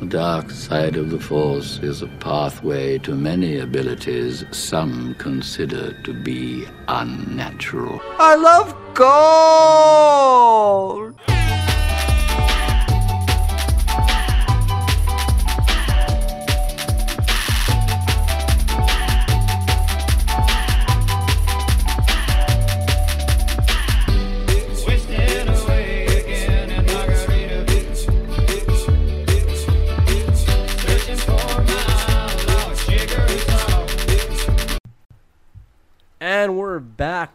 The dark side of the Force is a pathway to many abilities some consider to be unnatural. I love gold!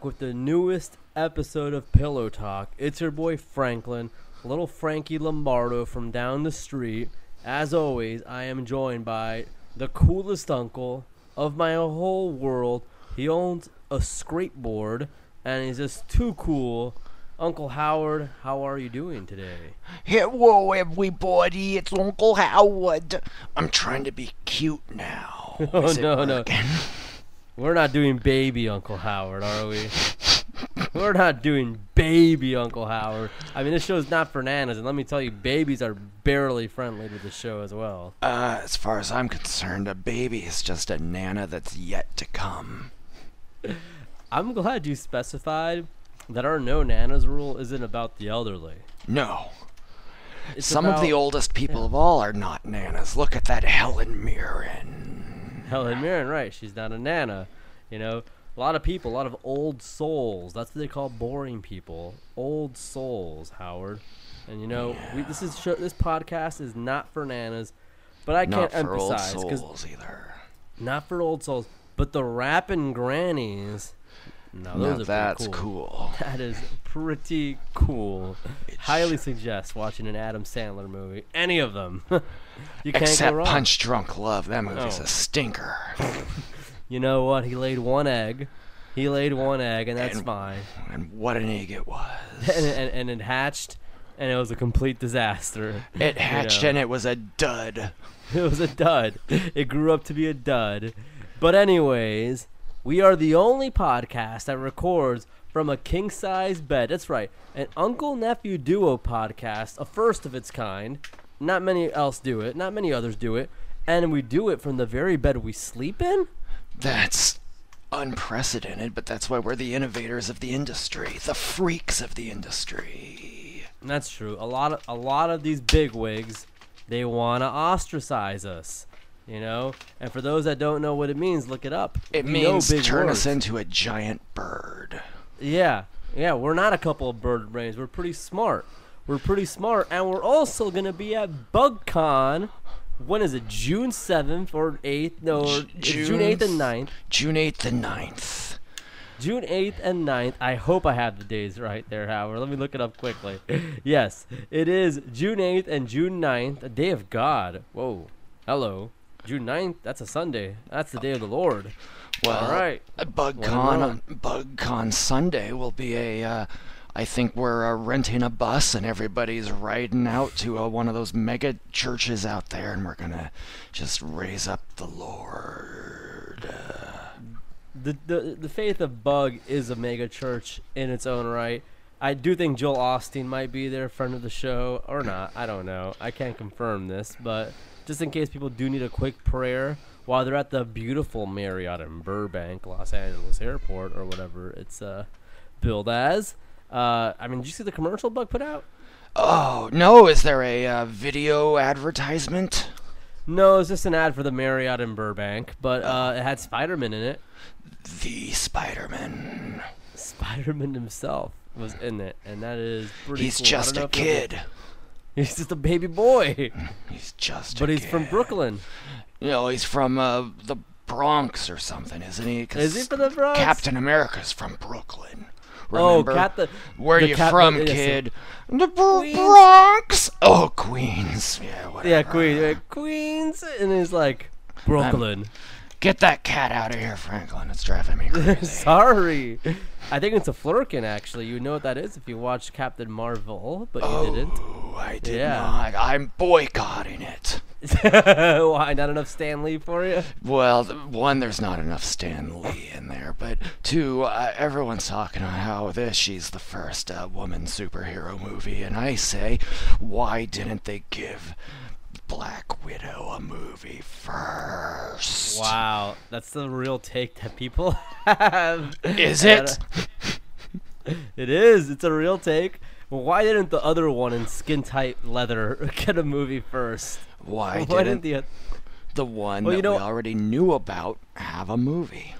Back with the newest episode of Pillow Talk. It's your boy Franklin, little Frankie Lombardo from down the street. As always, I am joined by the coolest uncle of my whole world. He owns a skateboard and he's just too cool. Uncle Howard, how are you doing today? Hello, everybody. It's Uncle Howard. I'm trying to be cute now. Oh, Is it no, no. We're not doing baby Uncle Howard, are we? We're not doing baby Uncle Howard. I mean, this show's not for nanas, and let me tell you, babies are barely friendly to the show as well. Uh, as far as I'm concerned, a baby is just a nana that's yet to come. I'm glad you specified that our no nanas rule isn't about the elderly. No. It's Some of the oldest people of all are not nanas. Look at that Helen Mirren. Helen Mirren, right? She's not a nana. You know, a lot of people, a lot of old souls. That's what they call boring people. Old souls, Howard. And you know, we, this is show, this podcast is not for nanas, but I Not can't for old emphasize because souls either. not for old souls, but the rapping grannies. No, those Now are that's cool. cool. That is pretty cool. Highly suggest watching an Adam Sandler movie. Any of them. you can't Except go wrong. Punch Drunk Love. That movie's Oh. a stinker. You know what? He laid one egg. He laid one egg, and that's And- fine. And what an egg it was. And, and, and it hatched, and it was a complete disaster. It hatched know. and it was a dud. It was a dud. It grew up to be a dud. But anyways, we are the only podcast that records from a king size bed. That's right, an uncle nephew duo podcast, a first of its kind. Not many else do it. Not many others do it. And we do it from the very bed we sleep in. That's unprecedented, but that's why we're the innovators of the industry, the freaks of the industry. That's true. A lot of a lot of these bigwigs, they want to ostracize us. You know, and for those that don't know what it means, look it up. It We means turn words. us into a giant bird. Yeah, yeah, we're not a couple of bird brains. We're pretty smart. We're pretty smart, and we're also gonna be at BugCon. When is it? June seventh or eighth? No, June eighth and 9th. June 8th and 9th. June eighth and 9th. I hope I have the days right there, Howard. Let me look it up quickly. yes, it is June eighth and June 9th, a day of God. Whoa, hello. June 9th, that's a Sunday. That's the day of the Lord. Well, All right. BugCon, BugCon Sunday will be a. Uh, I think we're uh, renting a bus and everybody's riding out to uh, one of those mega churches out there, and we're gonna just raise up the Lord. The, the the faith of Bug is a mega church in its own right. I do think Joel Osteen might be there, friend of the show, or not. I don't know. I can't confirm this, but just in case people do need a quick prayer while they're at the beautiful Marriott in Burbank, Los Angeles Airport, or whatever it's uh, billed as. Uh, I mean, did you see the commercial Bug put out? oh no! Is there a uh, video advertisement? No, it's just an ad for the Marriott in Burbank, but uh, it had Spider-Man in it. The Spider-Man. Spider-Man himself was in it, and that is pretty He's cool. Just a if you'll get- kid. He's just a baby boy, He's just. but he's from. Brooklyn. You know, he's from uh, the Bronx or something, isn't he? 'Cause Is he from the Bronx? Captain America's from Brooklyn. Oh, Remember? Cap the Where the you Cap- from, yes, kid? The Queens. Bronx. Oh, Queens. Yeah, whatever. Yeah, Queen, uh, Queens, and he's like Brooklyn. Get that cat out of here, Franklin. It's driving me crazy. Sorry, I think it's a Flerken. Actually, you know what that is if you watched Captain Marvel, but you didn't. Oh, I did Yeah. not. I'm boycotting it. Why not enough Stan Lee for you? Well, one, there's not enough Stan Lee in there, but two, uh, everyone's talking about how this she's the first uh, woman superhero movie, and I say, why didn't they give Black Widow a movie first. Wow, that's the real take that people have. Is it? it is. It's a real take. Well, why didn't the other one in skin tight leather get a movie first? Why Why didn't the? the one Well, that you know- we already knew about have a movie?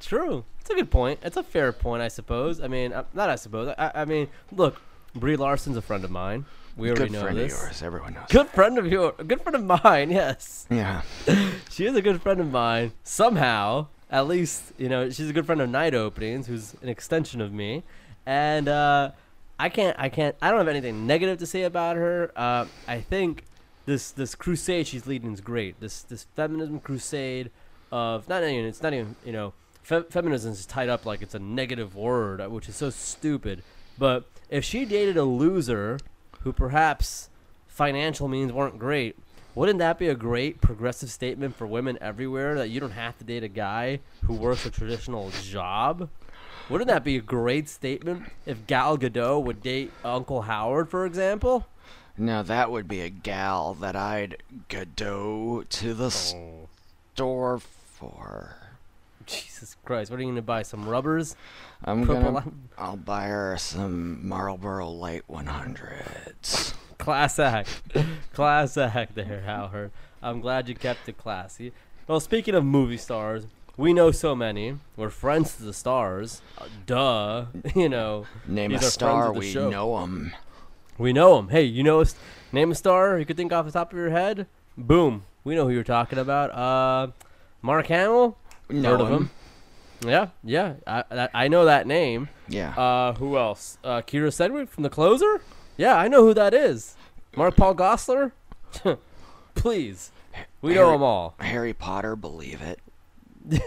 True. It's a good point. It's a fair point, I suppose. I mean, uh, not I suppose. I, I mean, look, Brie Larson's a friend of mine. We already know this. Good know friend this. of yours. Everyone knows. Good friend of yours. A good friend of mine. Yes. Yeah. she is a good friend of mine somehow at least you know she's a good friend of night openings who's an extension of me and uh i can't i can't i don't have anything negative to say about her. Uh i think this this crusade she's leading is great. This this feminism crusade of not even it's not even you know fe- feminism is tied up like it's a negative word uh, which is so stupid. But if she dated a loser who perhaps financial means weren't great wouldn't that be a great progressive statement for women everywhere that you don't have to date a guy who works a traditional job? Wouldn't that be a great statement if Gal Gadot would date Uncle Howard, for example? Now that would be a gal that I'd Gadot to the Oh. store for. Jesus Christ, what are you going to buy? Some rubbers? I'm Purple gonna. I'll buy her some Marlboro Light 100s. Class act. class act there, Howard. I'm glad you kept it classy. Well, speaking of movie stars, we know so many. We're friends to the stars. Uh, duh. You know. Name a star, we show. know 'em. We know him. Hey, you know, name a star you could think off the top of your head. Boom, we know who you're talking about. Uh, Mark Hamill. Know Heard of 'em. him? Yeah, yeah. I I, I know that name. Yeah. Uh, who else? Uh, Kyra Sedgwick from The Closer. Yeah, I know who that is. Mark Paul Gosselaar. Please, we know Harry- them all. Harry Potter, believe it.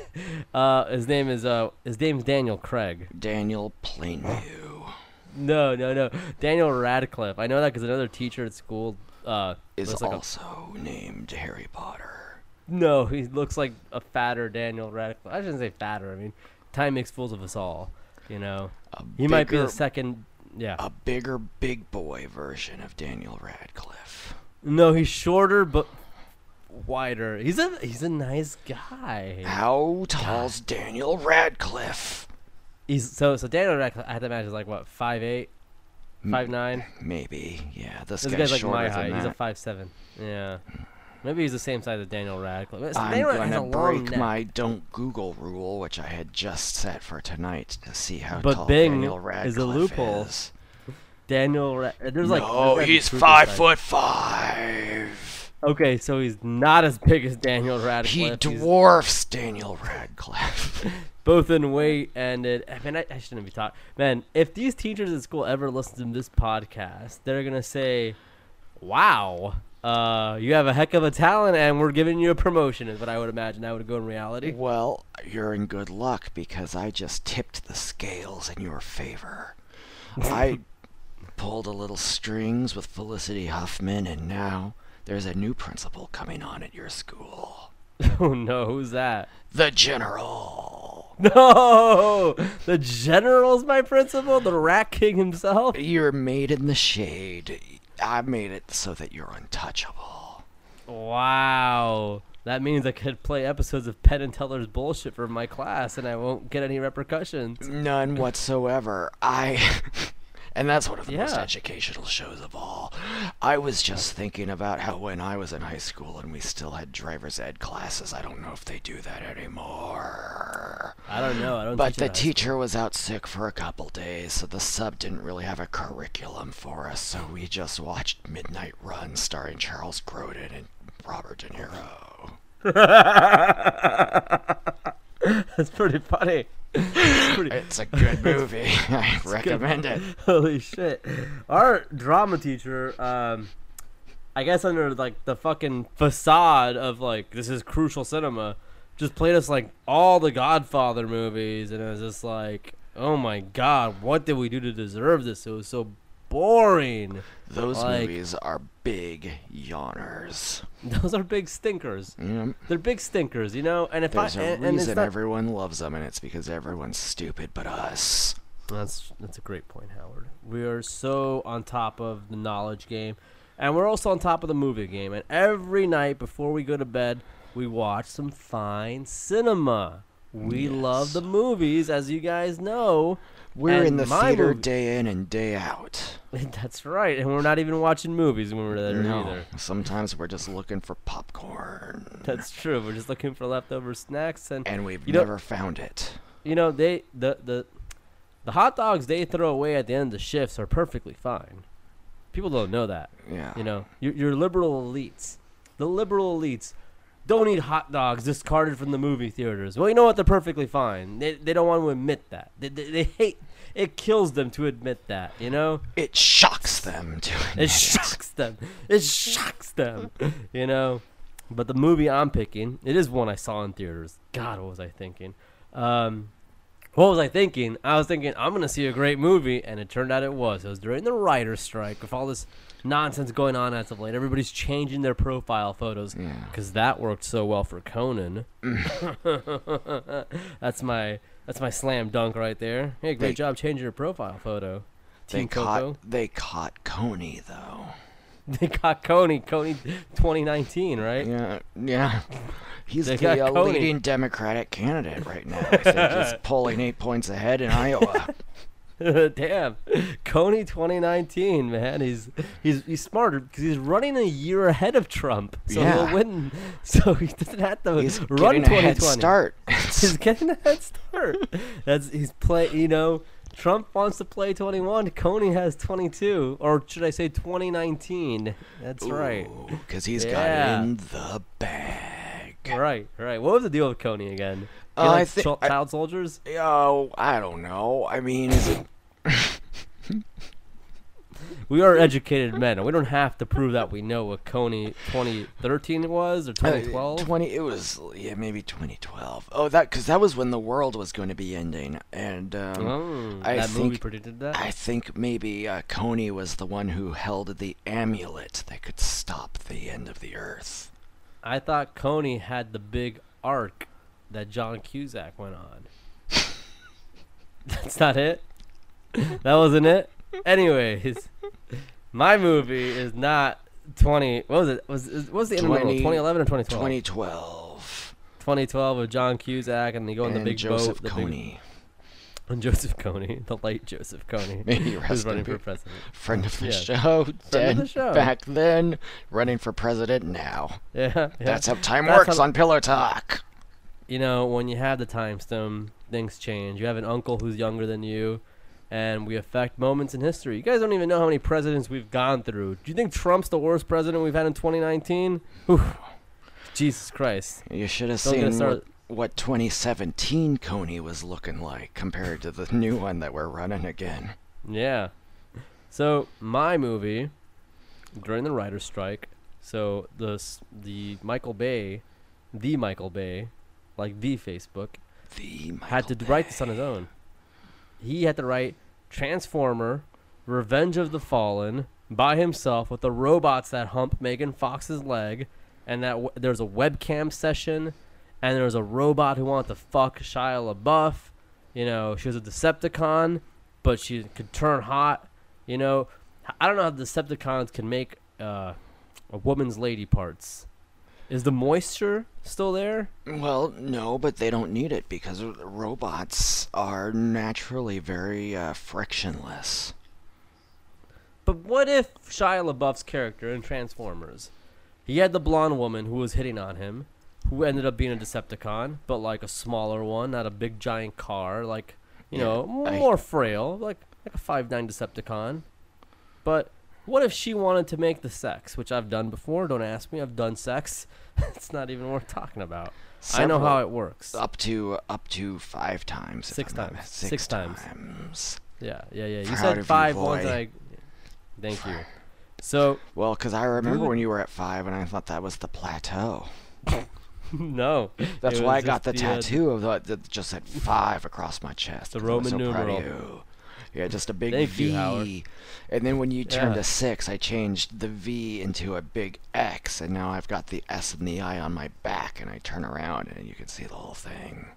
Uh, his name is uh, his name's Daniel Craig. Daniel Plainview No, no, no. Daniel Radcliffe. I know that because another teacher at school. Uh, is like a also named Harry Potter. No, he looks like a fatter Daniel Radcliffe. I shouldn't say fatter. I mean, time makes fools of us all. You know, A he might be the second. Yeah. A bigger, big boy version of Daniel Radcliffe. no, he's shorter but wider. He's a he's a nice guy. How tall's Daniel Radcliffe? He's so so Daniel Radcliffe. I have to imagine is like what five eight, five nine. Maybe. Yeah, this, This guy's, guy's like my height. He's a five seven. Yeah. Maybe he's the same size as Daniel Radcliffe. So I'm Daniel gonna break neck. my don't Google rule, which I had just set for tonight to see how But tall Bing Daniel is a Radcliffe loophole. is. Daniel. Ra- there's like no, there's he's five that. foot five. Okay, so he's not as big as Daniel He Radcliffe. He's dwarfs Daniel Radcliffe. both in weight and it. I mean, I, I shouldn't be taught. Man, if these teachers at school ever listen to this podcast, they're gonna say, "Wow, uh, you have a heck of a talent, and we're giving you a promotion." Is what I would imagine that would go in reality. well, you're in good luck because I just tipped the scales in your favor. I pulled a little strings with Felicity Huffman, and now there's a new principal coming on at your school. oh no, who's that? The General. No, the general's my principal, the Rat King himself. You're made in the shade. I made it so that you're untouchable. Wow. That means I could play episodes of Penn and Teller's bullshit for my class, and I won't get any repercussions. None whatsoever. I. And that's one of the most educational shows of all. I was just thinking about how when I was in high school and we still had driver's ed classes, I don't know if they do that anymore. I don't know. I don't. But the teacher was out sick for a couple days, so the sub didn't really have a curriculum for us, so we just watched Midnight Run starring Charles Grodin and Robert De Niro. That's pretty funny. It's pretty- It's a good movie. I recommend it. Holy shit. Our drama teacher, um, I guess under like the fucking facade of like this is crucial cinema, just played us like all the Godfather movies, and it was just like, oh my god, what did we do to deserve this? It was so boring. Those Like- movies are big yawners. Those are big stinkers. They're big stinkers, you know. And if There's I a and, and reason not, everyone loves them, and it's because everyone's stupid but us. That's that's a great point, Howard. We are so on top of the knowledge game. and we're also on top of the movie game. And every night before we go to bed, we watch some fine cinema. We love the movies, as you guys know. We're in the theater movie- day in and day out. That's right, and we're not even watching movies when we're there no, either. sometimes we're just looking for popcorn. That's true. We're just looking for leftover snacks, and and we've You know- never found it. you know they the the the hot dogs they throw away at the end of the shifts are perfectly fine. People don't know that. Yeah. You know, your, your liberal elites, the liberal elites, don't eat hot dogs discarded from the movie theaters. Well, you know what? They're perfectly fine. They, they don't want to admit that. They, they, they hate. It kills them to admit that. You know, It shocks them to admit it shocks them. It shocks them. You know, but the movie I'm picking, it is one I saw in theaters. God, what was I thinking? Um, what was I thinking? I was thinking I'm gonna see a great movie, and it turned out it was. It was during the writer's strike with all this nonsense going on as of late. Everybody's changing their profile photos Yeah. because that worked so well for Conan. that's my that's my slam dunk right there. Hey, great They- job changing your profile photo. They Team caught Coco. they caught Kony though. They caught Kony, Kony 2019, right? Yeah, yeah. He's They the uh, leading Democratic candidate right now. I think he's polling eight points ahead in Iowa. Damn, Kony 2019, man. He's he's he's smarter because he's running a year ahead of Trump, so Yeah. he'll win. So he doesn't have to He's run getting a head 2020. start. He's getting a head start. That's he's play. You know, Trump wants to play 21. Kony has 22, or should I say 2019? That's right. Because he's Yeah. got in the bag. Right, right. What was the deal with Kony again? He Uh, I thi- I- child soldiers. Oh, I don't know. I mean, is it? We are educated men, and we don't have to prove that we know what Kony 2013 was or 2012. Uh, Twenty. It was yeah, maybe 2012. Oh, that because that was when the world was going to be ending, and um, Oh, I think- predicted that. I think maybe uh, Kony was the one who held the amulet that could stop the end of the earth. I thought Kony had the big arc that John Cusack went on. That's not it. That wasn't it. Anyways, my movie is not 20. What was it? Was what was the end of 2011 or 2012? 2012. 2012 with John Cusack and they go on the big Joseph boat. the big- Kony, and Joseph Kony, the late Joseph Kony, May he who's rest running for president. friend of the Yes. show, dead the show. back then, running for president now. Yeah, yeah. That's how time That's works how- on Pillow Talk. You know, when you have the time stone, things change. You have an uncle who's younger than you, and we affect moments in history. You guys don't even know how many presidents we've gone through. Do you think Trump's the worst president we've had in 2019? Jesus Christ. You should have Don't seen us started. what, what 2017 Kony was looking like compared to the new one that we're running again. Yeah. So, my movie, during the writer's strike, so the, the Michael Bay, the Michael Bay, like the Facebook, The had to Michael write this on his own. He had to write Transformer, Revenge of the Fallen by himself with the robots that hump Megan Fox's leg, and that w- there's a webcam session, and there's a robot who wanted to fuck Shia LaBeouf. You know, she was a Decepticon, but she could turn hot. You know, I don't know how Decepticons can make uh, a woman's lady parts. Is the moisture still there? Well, no, but they don't need it because robots are naturally very uh, frictionless. But what if Shia LaBeouf's character in Transformers, he had the blonde woman who was hitting on him, who ended up being a Decepticon, but like a smaller one, not a big giant car, like you Yeah, know, I- more frail, like like a five nine Decepticon. But what if she wanted to make the sex, which I've done before? Don't ask me. I've done sex. it's not even worth talking about. I know how it works. up to up to five times. Six not times. Six Six, times. times. Yeah, yeah, yeah. You Proud said you, five once. I thank you. So Well, because I remember Dude. when you were at five, and I thought that was the plateau. no, That's why I got the just uh, tattoo of the, that just said five across my chest. The Roman so proud of numeral. you. Yeah, just a big Thank V. you, And then when you turned Yeah. to six, I changed the V into a big X, and now I've got the S and the I on my back, and I turn around and you can see the whole thing.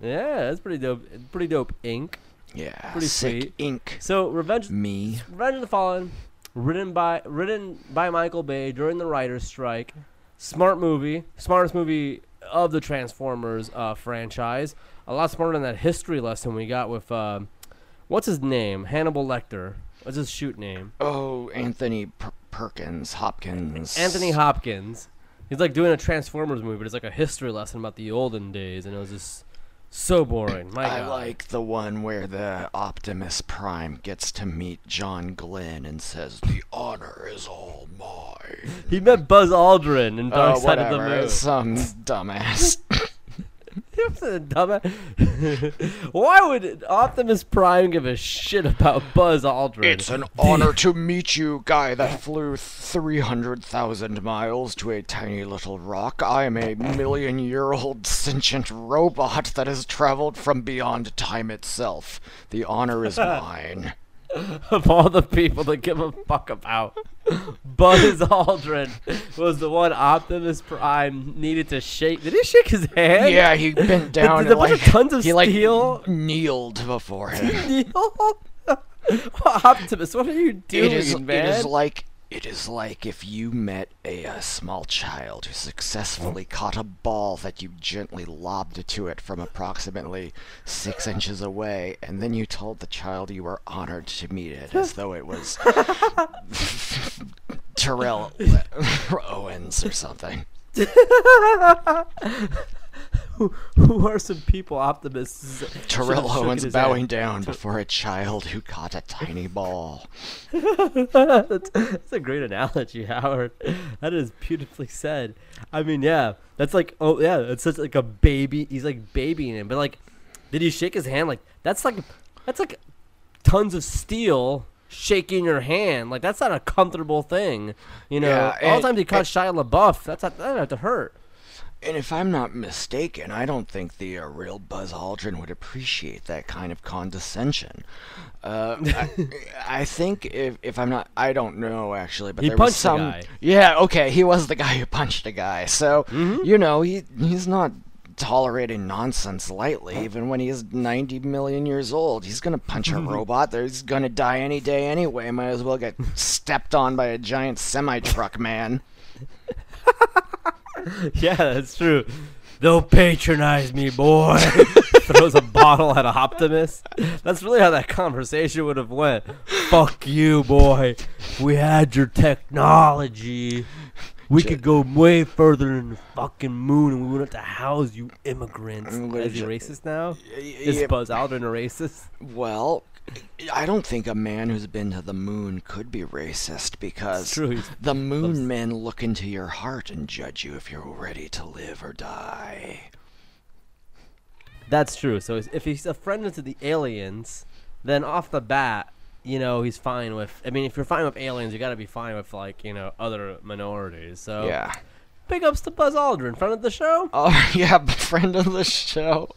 Yeah, that's pretty dope. Pretty dope ink. Yeah, Pretty sick sweet. ink. So Revenge, Me. Revenge of the Fallen. written by written by Michael Bay during the writers' strike. Smart movie, smartest movie of the Transformers uh, franchise. A lot smarter than that history lesson we got with uh, what's his name, Hannibal Lecter. What's his shoot name? Oh, Anthony Per- Perkins, Hopkins. Anthony Hopkins. He's like doing a Transformers movie, but it's like a history lesson about the olden days, and it was just so boring. My I God. like the one where the Optimus Prime gets to meet John Glenn and says, "The honor is all mine." He met Buzz Aldrin in Dark Oh, Side of the Moon. Some dumbass. Why would Optimus Prime give a shit about Buzz Aldrin? It's an honor to meet you, guy that flew 300,000 miles to a tiny little rock. I am a million year old sentient robot that has traveled from beyond time itself. The honor is mine. of all the people that give a fuck about. Buzz Aldrin was the one Optimus Prime needed to shake. Did he shake his hand? Yeah, he bent down Did a bunch like, of tons of he like steel- kneeled before him. Kneel? Optimus, what are you doing, It is, man? it is like it is like if you met a, uh small child who successfully caught a ball that you gently lobbed to it from approximately six inches away, and then you told the child you were honored to meet it as though it was Terrell Owens or something. Who are some people Optimus? Terrell Owens bowing hand? down before a child who caught a tiny ball. that's, that's a great analogy, Howard. That is beautifully said. I mean, yeah, that's like, oh yeah, it's such like a baby. He's like babying him, but like, did he shake his hand? Like that's like, that's like tons of steel shaking your hand. Like that's not a comfortable thing, you know. Yeah, All the times he caught Shia LaBeouf, that's not, that have to hurt. And if I'm not mistaken, I don't think the uh, real Buzz Aldrin would appreciate that kind of condescension. Uh, I, I think if, if I'm not, I don't know actually, but He there was punched the some. guy. Yeah, okay, he was the guy who punched a guy, so Mm-hmm. you know he he's not tolerating nonsense lightly. Even when he's 90 million years old, he's gonna punch a robot. He's gonna die any day anyway. Might as well get stepped on by a giant semi truck man. Yeah, that's true. Don't patronize me, boy. Throws a bottle at a Optimus. That's really how that conversation would have went. Fuck you, boy. We had your technology. We could go way further than the fucking moon, and we wouldn't have to house you immigrants. Mm, Is he racist now? Is Yeah, Buzz Aldrin a racist? Well, I don't think a man who's been to the moon could be racist because the moon men look into your heart and judge you if you're ready to live or die. That's true. So if he's a friend to the aliens, then off the bat, you know, he's fine with. I mean, if you're fine with aliens, you got to be fine with like you know other minorities. So Yeah. big ups to Buzz Aldrin, friend of the show. Oh, yeah, friend of the show.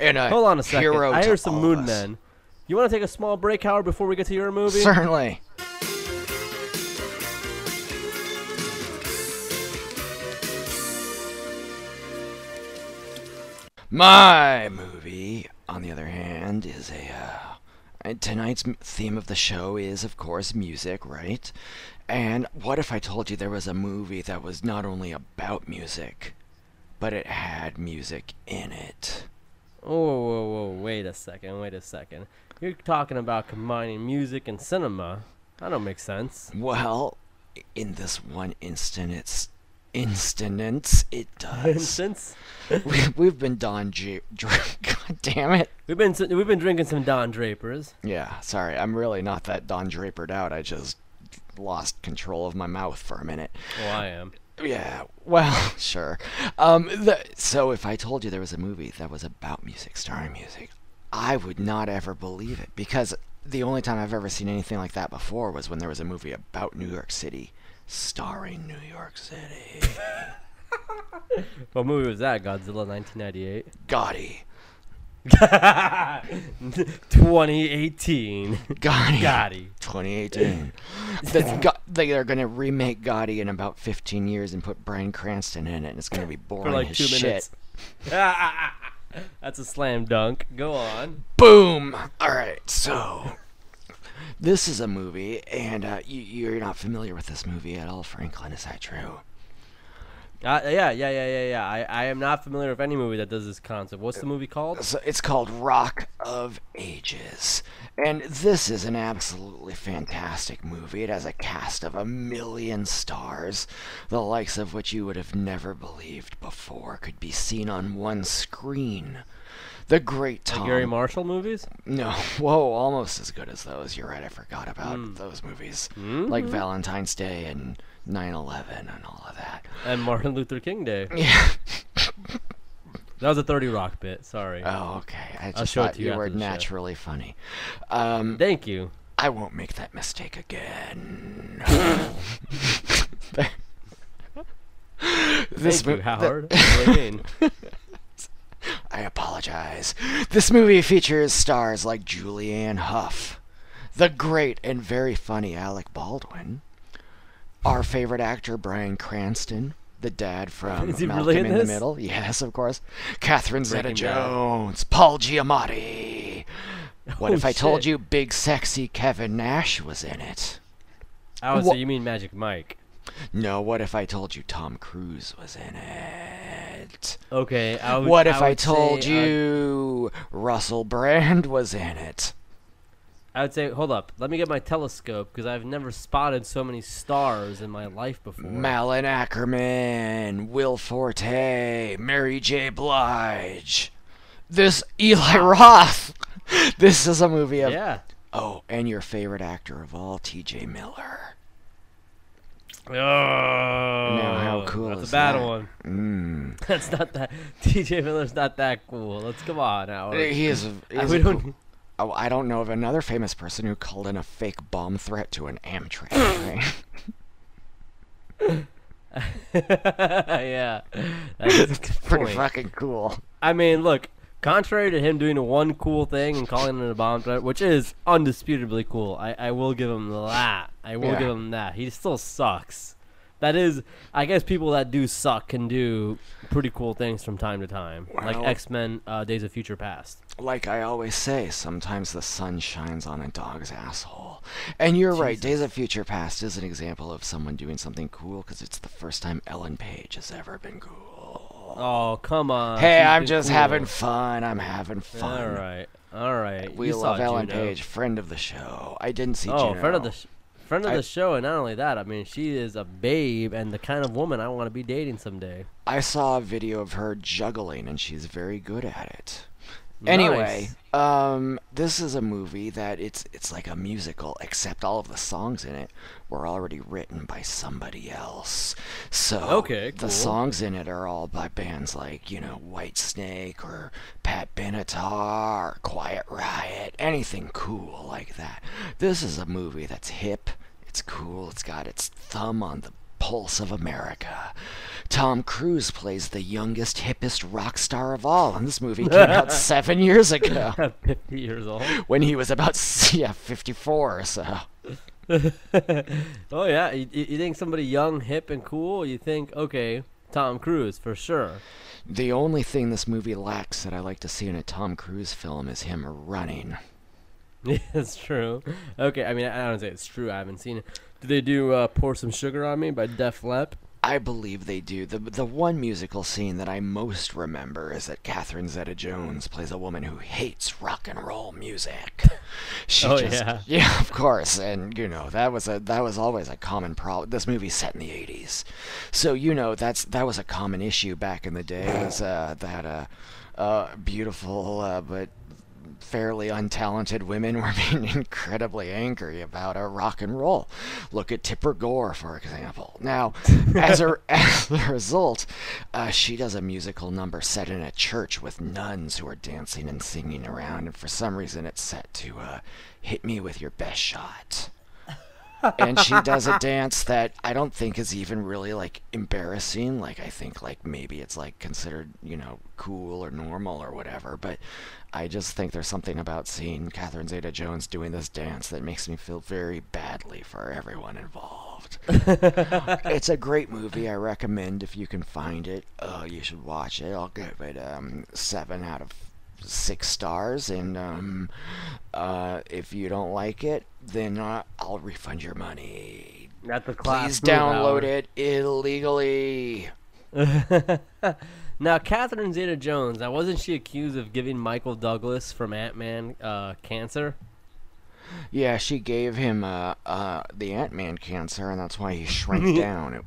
And a Hold on a second. I hear some moon us. men. You want to take a small break, Howard, before we get to your movie? Certainly. My movie, on the other hand, is a. Uh, tonight's theme of the show is, of course, music, right? And what if I told you there was a movie that was not only about music, but it had music in it? Whoa, whoa, whoa! Wait a second. Wait a second. You're talking about combining music and cinema. That don't make sense. Well, in this one instant, it's instance it does. Since we, we've been Don J. Dr- God damn it. we've been we've been drinking some Don Drapers. Yeah, sorry, I'm really not that Don Drapered out. I just lost control of my mouth for a minute. Well, I am. Yeah, well, sure. Um, the, so if I told you there was a movie that was about music, starring music, I would not ever believe it because the only time I've ever seen anything like that before was when there was a movie about New York City, starring New York City. What movie was that? Godzilla 1998. Gotti. 2018. Gotti. Gotti. 2018. That's Go- they are going to remake Gotti in about 15 years and put Bryan Cranston in it, and it's going to be boring For like as two shit. That's a slam dunk. Go on. Boom! Alright, so. This is a movie, and uh, you, you're not familiar with this movie at all, Franklin. Is that true? Uh, yeah, yeah, yeah, yeah, yeah. I, I am not familiar with any movie that does this concept. What's the movie called? So it's called Rock of Ages. And this is an absolutely fantastic movie. It has a cast of a million stars, the likes of which you would have never believed before could be seen on one screen. The great Tom. Like Garry Marshall movies? No, whoa, almost as good as those. You're right, I forgot about those movies. Like Valentine's Day and 9 11 and all of that. And Martin Luther King Day. Yeah. That was a 30 Rock bit. Sorry. Oh, okay. I just show it thought to you you were the show. naturally funny. Um, Thank you. I won't make that mistake again. this Thank you, mo- Howard. You mean? I apologize. This movie features stars like Julianne Hough, the great and very funny Alec Baldwin, our favorite actor Bryan Cranston, the dad from Is he Malcolm really in in, the? Middle. Yes, of course. Catherine Zeta-Jones, Paul Giamatti. What Oh, if I told you big sexy Kevin Nash was in it? I would Wha- say you mean Magic Mike. No, what if I told you Tom Cruise was in it? Okay. I would, What if I, would told say, uh, you Russell Brand was in it? I would say, hold up. Let me get my telescope because I've never spotted so many stars in my life before. Malin Akerman, Will Forte, Mary J. Blige. This Eli Roth. This is a movie of yeah. oh, and your favorite actor of all, T.J. Miller. Oh, Now, how cool That's is a bad that? one. Mm. That's not that. TJ Miller's not that cool. Let's come on now. He is. A, he is we don't. cool- oh, I don't know of another famous person who called in a fake bomb threat to an Amtrak yeah, that's Pretty point. fucking cool. I mean, look. Contrary to him doing one cool thing and calling it a bomb threat, which is undisputably cool, I, I will give him that. I will Yeah. give him that. He still sucks. That is, I guess people that do suck can do pretty cool things from time to time, like X Men: uh, Days of Future Past. Like I always say, sometimes the sun shines on a dog's asshole. And you're right, Days of Future Past is an example of someone doing something cool because it's the first time Ellen Page has ever been cool. Oh come on! hey, she's I'm just cool. having fun. I'm having fun. All right, all right. We you love Ellen Juno. Page, friend of the show. I didn't see Oh, Juno. friend of the sh- friend of I- the show, and not only that, I mean, she is a babe and the kind of woman I want to be dating someday. I saw a video of her juggling, and she's very good at it. Anyway, um, this is a movie that it's it's like a musical, except all of the songs in it were already written by somebody else. So Okay, cool. the songs in it are all by bands like you know Whitesnake or Pat Benatar, or Quiet Riot, anything cool like that. This is a movie that's hip. It's cool. It's got its thumb on the pulse of America. Tom Cruise plays the youngest, hippest rock star of all, and this movie came out seven years ago Fifty years old. when he was about yeah 54 or so. oh yeah, you you think somebody young, hip, and cool? You think okay, Tom Cruise for sure. The only thing this movie lacks that I like to see in a Tom Cruise film is him running. Yeah, it's true. Okay, I mean, I don't say it's true. I haven't seen it. Did they do uh, "Pour Some Sugar on Me" by Def Lep? I believe they do. The the one musical scene that I most remember is that Catherine Zeta-Jones plays a woman who hates rock and roll music. She Oh, just, yeah. yeah, of course, and you know that was a that was always a common problem. This movie's set in the '80s, so you know that's that was a common issue back in the day. Was uh, that uh, uh, beautiful uh, but fairly untalented women were being incredibly angry about a rock and roll. Look at Tipper Gore, for example. Now, as a, as a result, uh, she does a musical number set in a church with nuns who are dancing and singing around, and for some reason it's set to uh, "Hit Me with Your Best Shot." And she does a dance that I don't think is even really like embarrassing. Like I think like maybe it's like considered you know cool or normal or whatever. But I just think there's something about seeing Catherine Zeta-Jones doing this dance that makes me feel very badly for everyone involved. it's a great movie. I recommend if you can find it. Uh, you should watch it. I'll give it um seven out of six stars, and um, uh, if you don't like it, then uh, I'll refund your money. At the class. Please download hour. it illegally. now, Catherine Zeta-Jones. Now, wasn't she accused of giving Michael Douglas from Ant-Man uh, cancer? Yeah, she gave him uh, uh, the Ant Man cancer, and that's why he shrank down. It-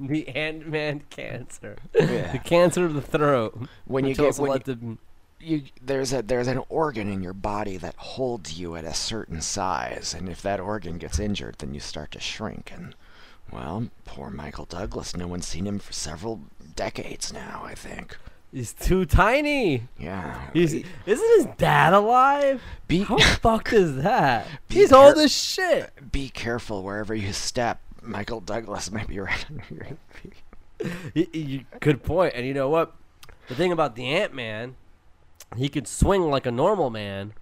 The Ant-Man cancer. Yeah. the cancer of the throat. When you get when you, you there's a there's an organ in your body that holds you at a certain size, and if that organ gets injured, then you start to shrink. And well, poor Michael Douglas. No one's seen him for several decades now. I think. He's too tiny. Yeah. He's he- isn't his dad alive? be How fucked is that? He's old as shit. be careful wherever you step. Michael Douglas might be right under your feet. Good point. And you know what? The thing about the Ant Man, he could swing like a normal man,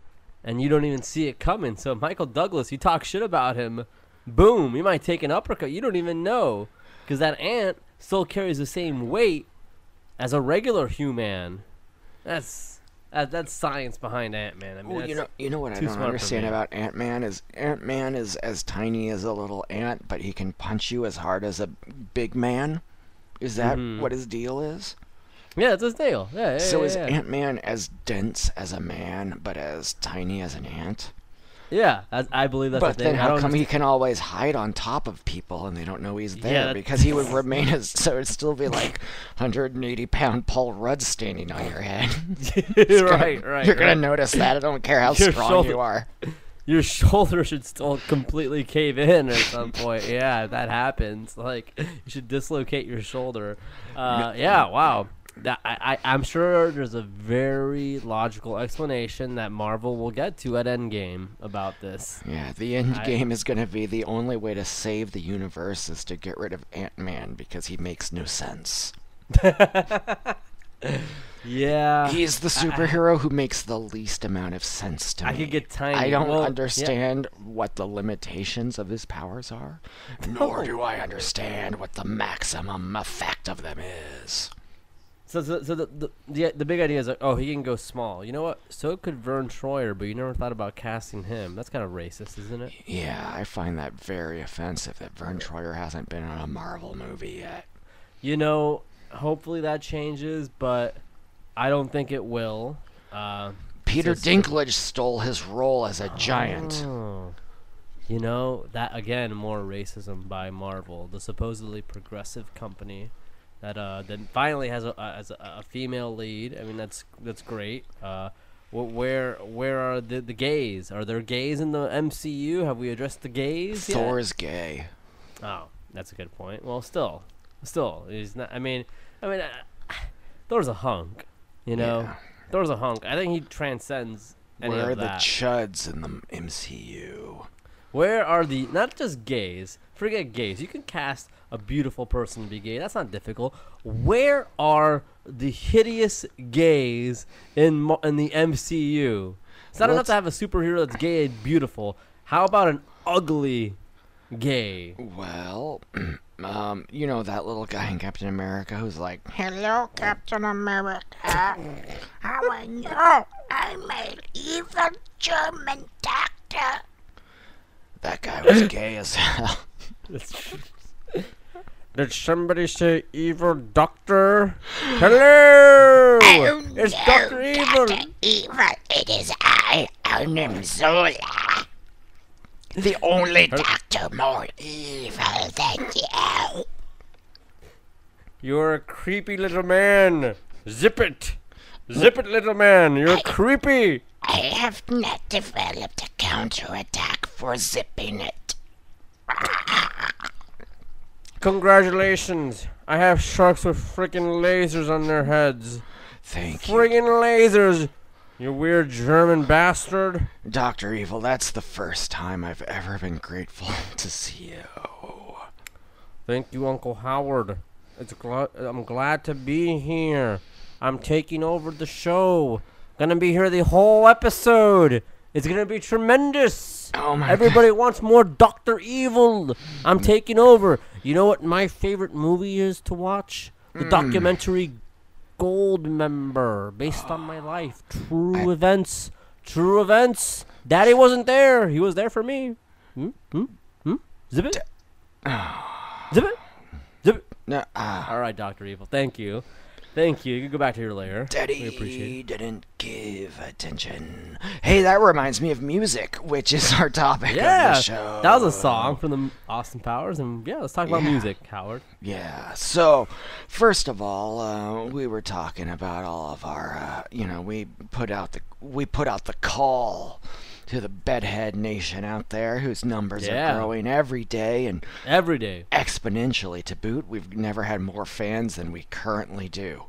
and you don't even see it coming. So Michael Douglas, you talk shit about him, boom, you might take an uppercut. You don't even know, because that ant still carries the same weight as a regular human. That's that, that's science behind Ant Man. I mean, Well, you know, you know what I don't understand about Ant Man is Ant Man is as tiny as a little ant, but he can punch you as hard as a big man. Is that Mhm. what his deal is? Yeah, that's his deal. Yeah, yeah, so yeah, is yeah. Ant Man as dense as a man, but as tiny as an ant? yeah, that's, I believe that's but the thing. then how come he can always hide on top of people and they don't know he's there? that- because he would remain as so it'd still be like 180 pound Paul Rudd standing on your head. right, right. You're gonna notice that. I don't care how Your strong shoulder- you are. your shoulder should still completely cave in at some point. Yeah, if that happens. Like you should dislocate your shoulder. Uh, yeah, wow. I, I, I'm sure there's a very logical explanation that Marvel will get to at Endgame about this. Yeah, the end game is going to be the only way to save the universe is to get rid of Ant Man because he makes no sense. Yeah, He's the superhero who makes the least amount of sense to I me. I could get tiny. I don't Well, yeah. understand what the limitations of his powers are, nor do I understand what the maximum effect of them is. So, so, so the, the the the big idea is like, oh, he can go small. You know what? So could Vern Troyer, but you never thought about casting him. That's kind of racist, isn't it? Yeah, I find that very offensive that Vern Troyer hasn't been in a Marvel movie yet. You know, hopefully that changes, but I don't think it will. Uh, Peter Just- Dinklage stole his role as a giant. oh. You know that again, more racism by Marvel, the supposedly progressive company that uh that finally has a as a, a female lead. I mean, that's that's great. Uh, where where are the the gays? Are there gays in the MCU? Have we addressed the gays? yet? is gay. Oh, that's a good point. Well, still, still, he's not. I mean, I mean, uh, Thor's a hunk. You know, Yeah. Thor's a hunk. I think he transcends any Where are the that. chuds in the MCU? Where are the not just gays? Forget gays. You can cast a beautiful person to be gay. That's not difficult. Where are the hideous gays in Mo- in the MCU? It's not Well, enough to have a superhero that's gay and beautiful. How about an ugly gay? Well, um, you know that little guy in Captain America who's like, Hello, Captain America. How are you? I'm an evil German doctor. That guy was gay as hell. Did somebody say evil doctor? Hello! Oh, it's no, Doctor Evil! Dr. Evil. It is I, Arnim Zola. The only doctor more evil than you. You're a creepy little man. Zip it. Zip it, little man. You're creepy. I have not developed a counterattack for zipping it. Congratulations. I have sharks with freaking lasers on their heads. Thank you, Friggin' lasers. You weird German bastard. Doctor Evil. That's the first time I've ever been grateful to see you. Thank you, Uncle Howard. It's gl- I'm glad to be here. I'm taking over the show. Gonna be here the whole episode. It's gonna be tremendous. Oh my Everybody wants more Doctor Evil. I'm taking over. You know what my favorite movie is to watch? The documentary Goldmember based on my life. True events. True events. Daddy wasn't there. He was there for me. Hmm? Hmm? Hmm? Zip it. Zip it. Zip it. No, ah. All right, Doctor Evil. Thank you. Thank you. You can go back to your lair. Daddy We appreciate it. didn't give attention. Hey, that reminds me of music, which is our topic Yeah, of the show. that was a song from the Austin Powers, and yeah, let's talk about Yeah. music, Howard. Yeah. So, first of all, uh, we were talking about all of our, uh, you know, we put out the we put out the call to the bedhead nation out there, whose numbers Yeah. are growing every day and Every day. exponentially to boot. We've never had more fans than we currently do.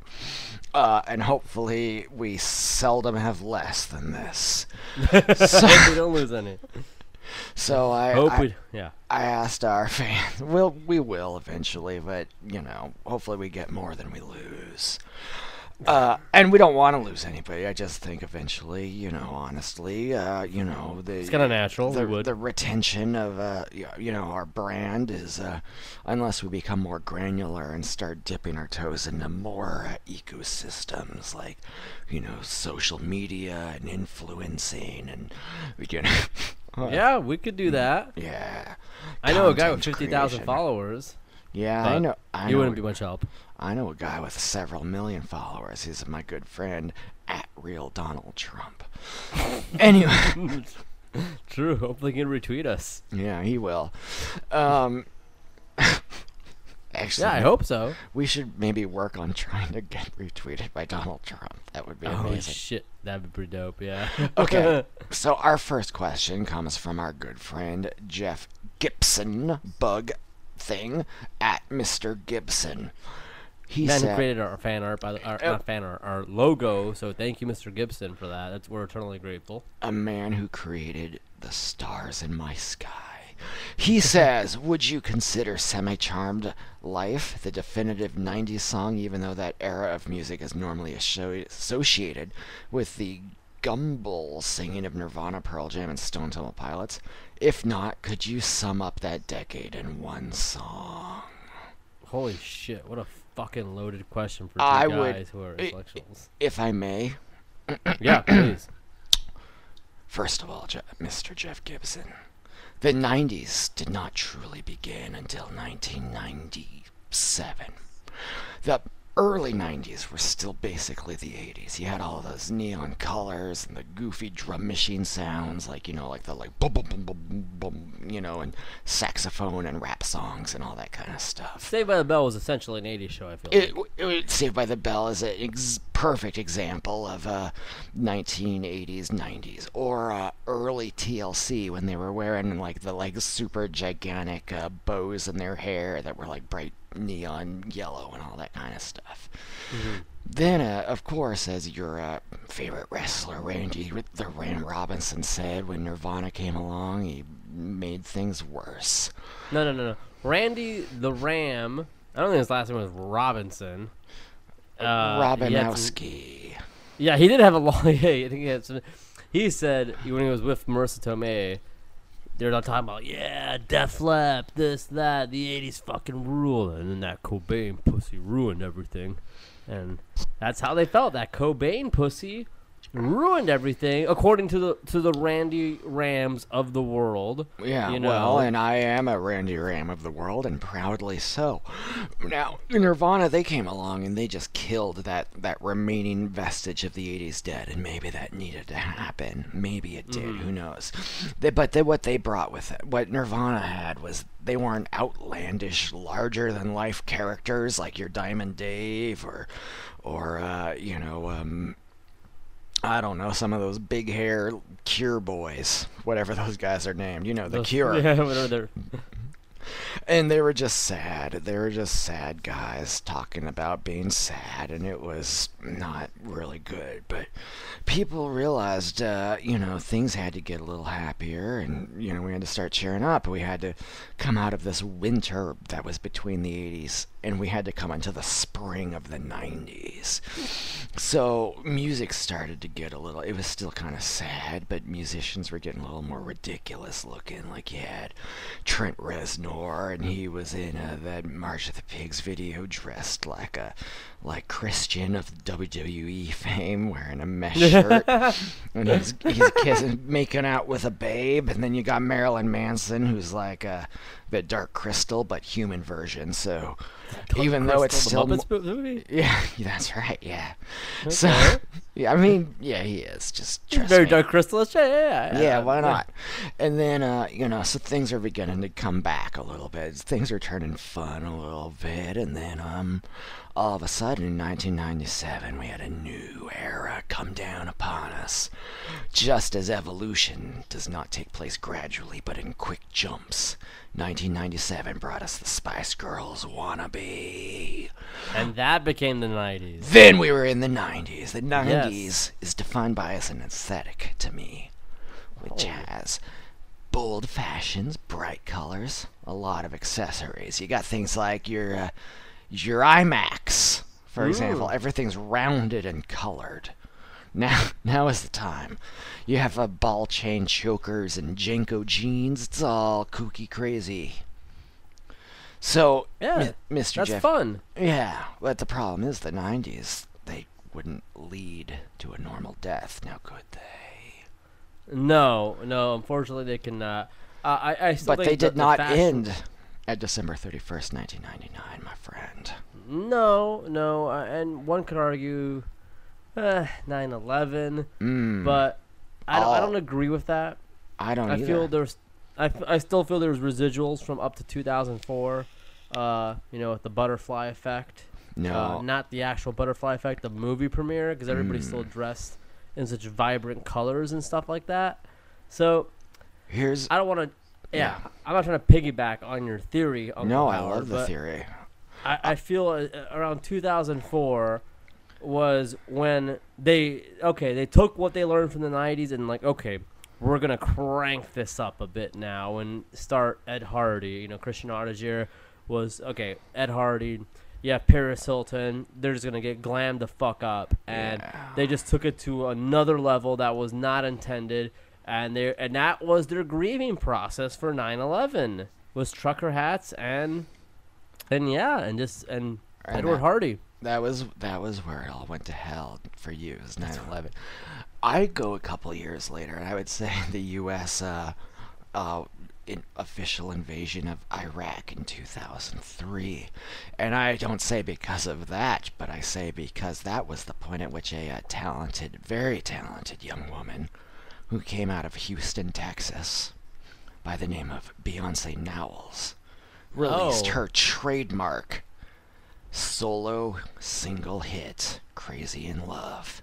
Uh, and hopefully, we seldom have less than this. so, we don't lose any. so I, Hope I, we. Yeah. I asked our fans. Well, we will eventually, but you know, hopefully we get more than we lose. Uh, and we don't want to lose anybody. I just think eventually, you know, honestly, uh, you know, the It's kind of natural. the, would. the retention of uh, you know our brand is uh, unless we become more granular and start dipping our toes into more uh, ecosystems like you know social media and influencing and you know yeah, we could do that. yeah I know a guy with fifty thousand followers. yeah I know I He know wouldn't be much help. I know a guy with several million followers he's my good friend at real Donald Trump anyway True. Hopefully, he can retweet us. yeah he will um Actually, Yeah, I hope so. We should maybe work on trying to get retweeted by Donald Trump. That would be Oh amazing. shit, that'd be pretty dope. Yeah. okay, so our first question comes from our good friend Jeff Gibson, bug thing, at Mr. Gibson. He Man who said, created our fan art, by the, our, Oh. not fan art, our logo. So thank you, Mr. Gibson, for that. That's we're eternally grateful. a man who created the stars in my sky. He says, Would you consider Semi Charmed Life the definitive 90s song, even though that era of music is normally associated with the gumble singing of Nirvana, Pearl Jam, and Stone Temple Pilots? If not, could you sum up that decade in one song? Holy shit! What a fucking loaded question for two I guys would- who are intellectuals. If I may, yeah, please. First of all, Je- Mr. Jeff Gibson, the 90s did not truly begin until 1997. The early 90s were still basically the 80s. You had all those neon colors and the goofy drum machine sounds, like, you know, like the like boom, boom, boom, boom, boom, you know, and saxophone and rap songs and all that kind of stuff. Saved by the Bell was essentially an '80s show. I feel It, like. it, Saved by the Bell is an ex- perfect example of uh, 1980s, 90s, or uh, early TLC when they were wearing like the like super gigantic uh, bows in their hair that were like bright neon yellow and all that kind of stuff. Then, uh, of course, as your uh, favorite wrestler Randy the Ram Robinson said when Nirvana came along, he made things worse. No, no, no, no. Randy the Ram. I don't think his last name was Robinson. Uh, he had some- Robinowski. Yeah, he did have a long. I think he had some. He said when he was with Marisa Tomei, they were not talking about yeah, Def Lep, this, that, the '80s fucking rule, and then that Cobain pussy ruined everything, and that's how they felt. That Cobain pussy ruined everything, according to the to the Randy Rams of the world. Yeah, you know. well, and I am a Randy Ram of the world, and proudly so. Now, Nirvana, they came along and they just killed that, that remaining vestige of the 80s dead, and maybe that needed to happen. Maybe it did, who knows. They, but they, what they brought with it, what Nirvana had was they weren't outlandish, larger than life characters like your Diamond Dave or, or uh, you know, um, I don't know, some of those big hair Cure boys, whatever those guys are named. You know, the Those- Cure. Yeah, whatever. they're- And they were just sad. They were just sad guys talking about being sad, and it was not really good. But people realized, uh, you know, things had to get a little happier, and, you know, we had to start cheering up. We had to come out of this winter that was between the 80s, and we had to come into the spring of the 90s. So music started to get a little, it was still kind of sad, but musicians were getting a little more ridiculous looking. Like you had Trent Reznor And he was in uh, that March of the Pigs video, dressed like a like Christian of WWE fame, wearing a mesh shirt, and he's he's kissing, making out with a babe, and then you got Marilyn Manson, who's like a the Dark Crystal but human version. So even though it's still Muppets movie. yeah, that's right. Yeah. So, yeah, I mean, yeah, he is. Just trust Very me. dark crystallish. Yeah, yeah, yeah. Yeah, why not? And then, uh, you know, so things are beginning to come back a little bit. Things are turning fun a little bit, and then, um, all of a sudden in 1997, we had a new era come down upon us. Just as evolution does not take place gradually, but in quick jumps. 1997 brought us the Spice Girls wannabe. And that became the '90s. Then we were in the 90s. The 90s is defined by as an aesthetic to me, which has bold fashions, bright colors, a lot of accessories. You got things like your uh, your iMacs, for example. Everything's rounded and colored. Now, now is the time. You have a ball chain chokers and JNCO jeans. It's all kooky crazy. So, Yeah, Mi- Mr. That's Jeff, fun. yeah, but the problem is the 90s, they wouldn't lead to a normal death. Now, could they? No, no. Unfortunately, they cannot. Uh, I, I But they did the not fashion- end at December 31st, 1999, my friend. No, no, uh, and one could argue, uh, 9/11, Mm, but I don't, I Oh. don't agree with that. I don't I either. feel there's, I, f- I still feel there's residuals from up to 2004. Uh, you know, with the butterfly effect. no, Uh, not the actual butterfly effect, the movie premiere, because everybody's Mm. still dressed in such vibrant colors and stuff like that. So here's. I don't want to. Yeah, Yeah. I'm not trying to piggyback on your theory. Uncle no, I love the theory. I, I feel uh, around 2004 was when they okay they took what they learned from the 90s and like okay we're gonna crank this up a bit now and start Ed Hardy you know Christian Audigier was okay Ed Hardy yeah Paris Hilton they're just gonna get glammed the fuck up and Yeah. they just took it to another level that was not intended and they and that was their grieving process for 9/11 was trucker hats and and yeah, and just and, And Edward Hardy. That was that was where it all went to hell for you. Is 9/11. I go a couple years later, and I would say the U.S. Uh, uh, in official invasion of Iraq in 2003, and I don't say because of that, but I say because that was the point at which a uh, talented, very talented young woman, who came out of Houston, Texas, by the name of Beyonce Knowles, released Oh. her trademark solo single hit, Crazy in Love.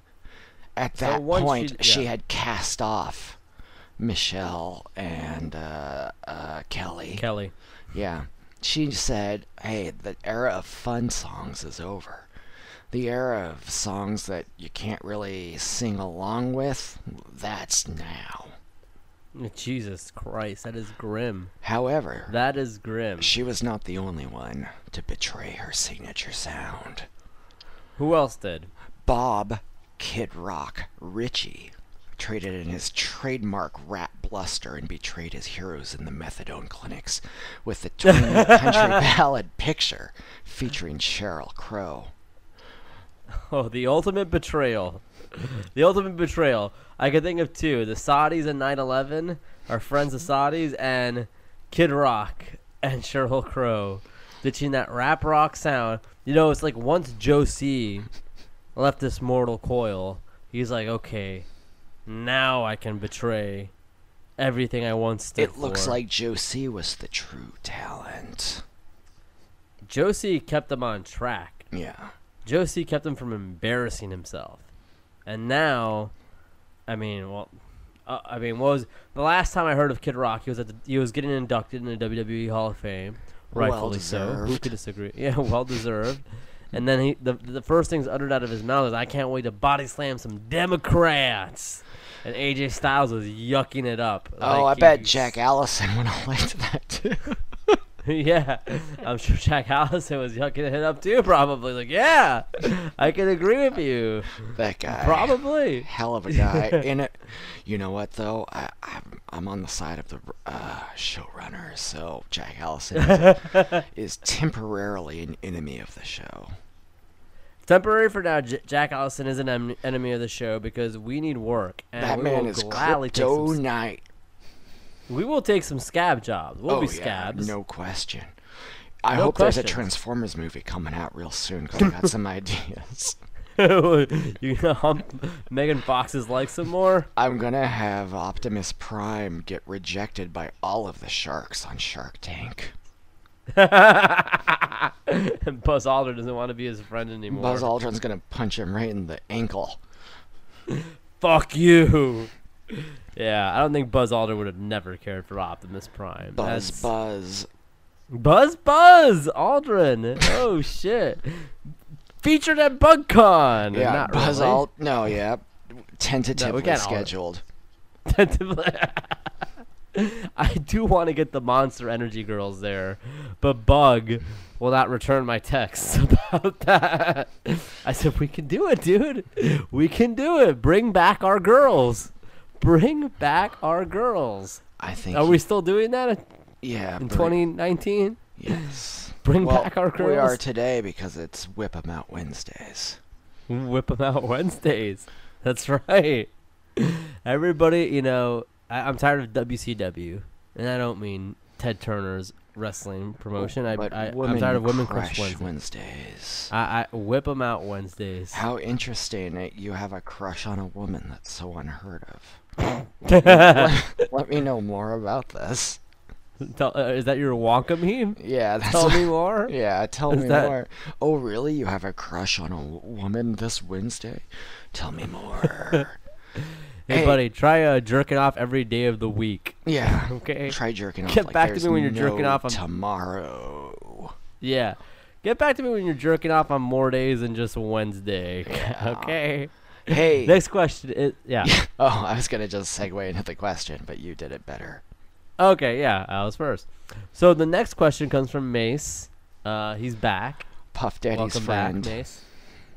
At that once point, she- she had cast off Michelle and uh, uh, Kelly. Kelly. Yeah. She said, hey, the era of fun songs is over. The era of songs that you can't really sing along with, that's now. Jesus Christ, that is grim. However, That is grim. she was not the only one to betray her signature sound. Who else did? Bob Kid Rock Ritchie traded in his trademark rap bluster and betrayed his heroes in the methadone clinics with the twin country ballad Picture featuring Sheryl Crow. Oh, the ultimate betrayal. the ultimate betrayal. I could think of two: the Saudis and 9/11 our friends the Saudis, and Kid Rock and Sheryl Crow ditching that rap rock sound. You know, it's like once Joe C left this mortal coil, he's like, okay, now I can betray everything I once stood It looks for." like Joe C was the true talent. Joe C kept them on track. Yeah. Joe C kept him from embarrassing himself. And now, I mean, well, uh, I mean, what was the last time I heard of Kid Rock? He was at the, he was getting inducted in the WWE Hall of Fame, rightfully so. Who could disagree? Yeah, well deserved. And then he the the first things uttered out of his mouth is, "I can't wait to body slam some Democrats." And AJ Styles was yucking it up. oh, I like bet Jack Allison would have liked that too. yeah, I'm sure Jack Allison was yucking it up too. Probably like, yeah, I can agree with you. That guy. Probably. Hell of a guy. In it. You know what though? I, I'm I'm on the side of the uh, showrunner, so Jack Allison is, is temporarily an enemy of the show. Temporary for now. J- Jack Allison is an em- enemy of the show because we need work, and that man is gladly take some, crypto s- night. We will take some scab jobs. We'll oh be yeah, scabs. no question. I No hope there's a. Transformers movie coming out real soon because I got some ideas. you gonna hump Megan Fox's like some more? I'm gonna have Optimus Prime get rejected by all of the sharks on Shark Tank. and Buzz Aldrin doesn't want to be his friend anymore. Buzz Aldrin's gonna punch him right in the ankle. Fuck you. Yeah, I don't think Buzz Aldrin would have never cared for Optimus Prime. Buzz, That's- buzz. Buzz Buzz Aldrin. Oh shit. Featured at BugCon. Yeah, Not Buzz really. Ald. No, yeah, tentatively all- scheduled. I do want to get the Monster Energy girls there, but Bug will not return my texts about that. I said, We can do it, dude. We can do it. Bring back our girls. Bring back our girls. I think. Are we still doing that in- Yeah. in 2019? Yes. Bring well, back our girls. We are today because it's Whip 'em Out Wednesdays. Whip 'em out Wednesdays. That's right. Everybody, you know, I, I'm tired of WCW, and I don't mean Ted Turner's wrestling promotion. I, I, I'm tired of Women crush Crush Wednesday. Wednesdays. I, I whip them out Wednesdays. How interesting you have a crush on a woman that's so unheard of. Let, let me know more about this. Tell, uh, is that your Wonka meme? Yeah, that's Tell me more. Yeah, tell Is me that- more. Oh, really? You have a crush on a woman this Wednesday? Tell me more. Hey, Hey. buddy, try uh, jerking off every day of the week. yeah. Okay. Try jerking off. Get like back to me when you're no jerking off on- tomorrow. Yeah. Get back to me when you're jerking off on more days than just Wednesday. Yeah. okay. Hey. Next question is yeah. oh, I was gonna just segue into the question, but you did it better. Okay, yeah, I was first. So the next question comes from Mace. Uh, he's back. Puff Daddy's Welcome friend. back, Mace.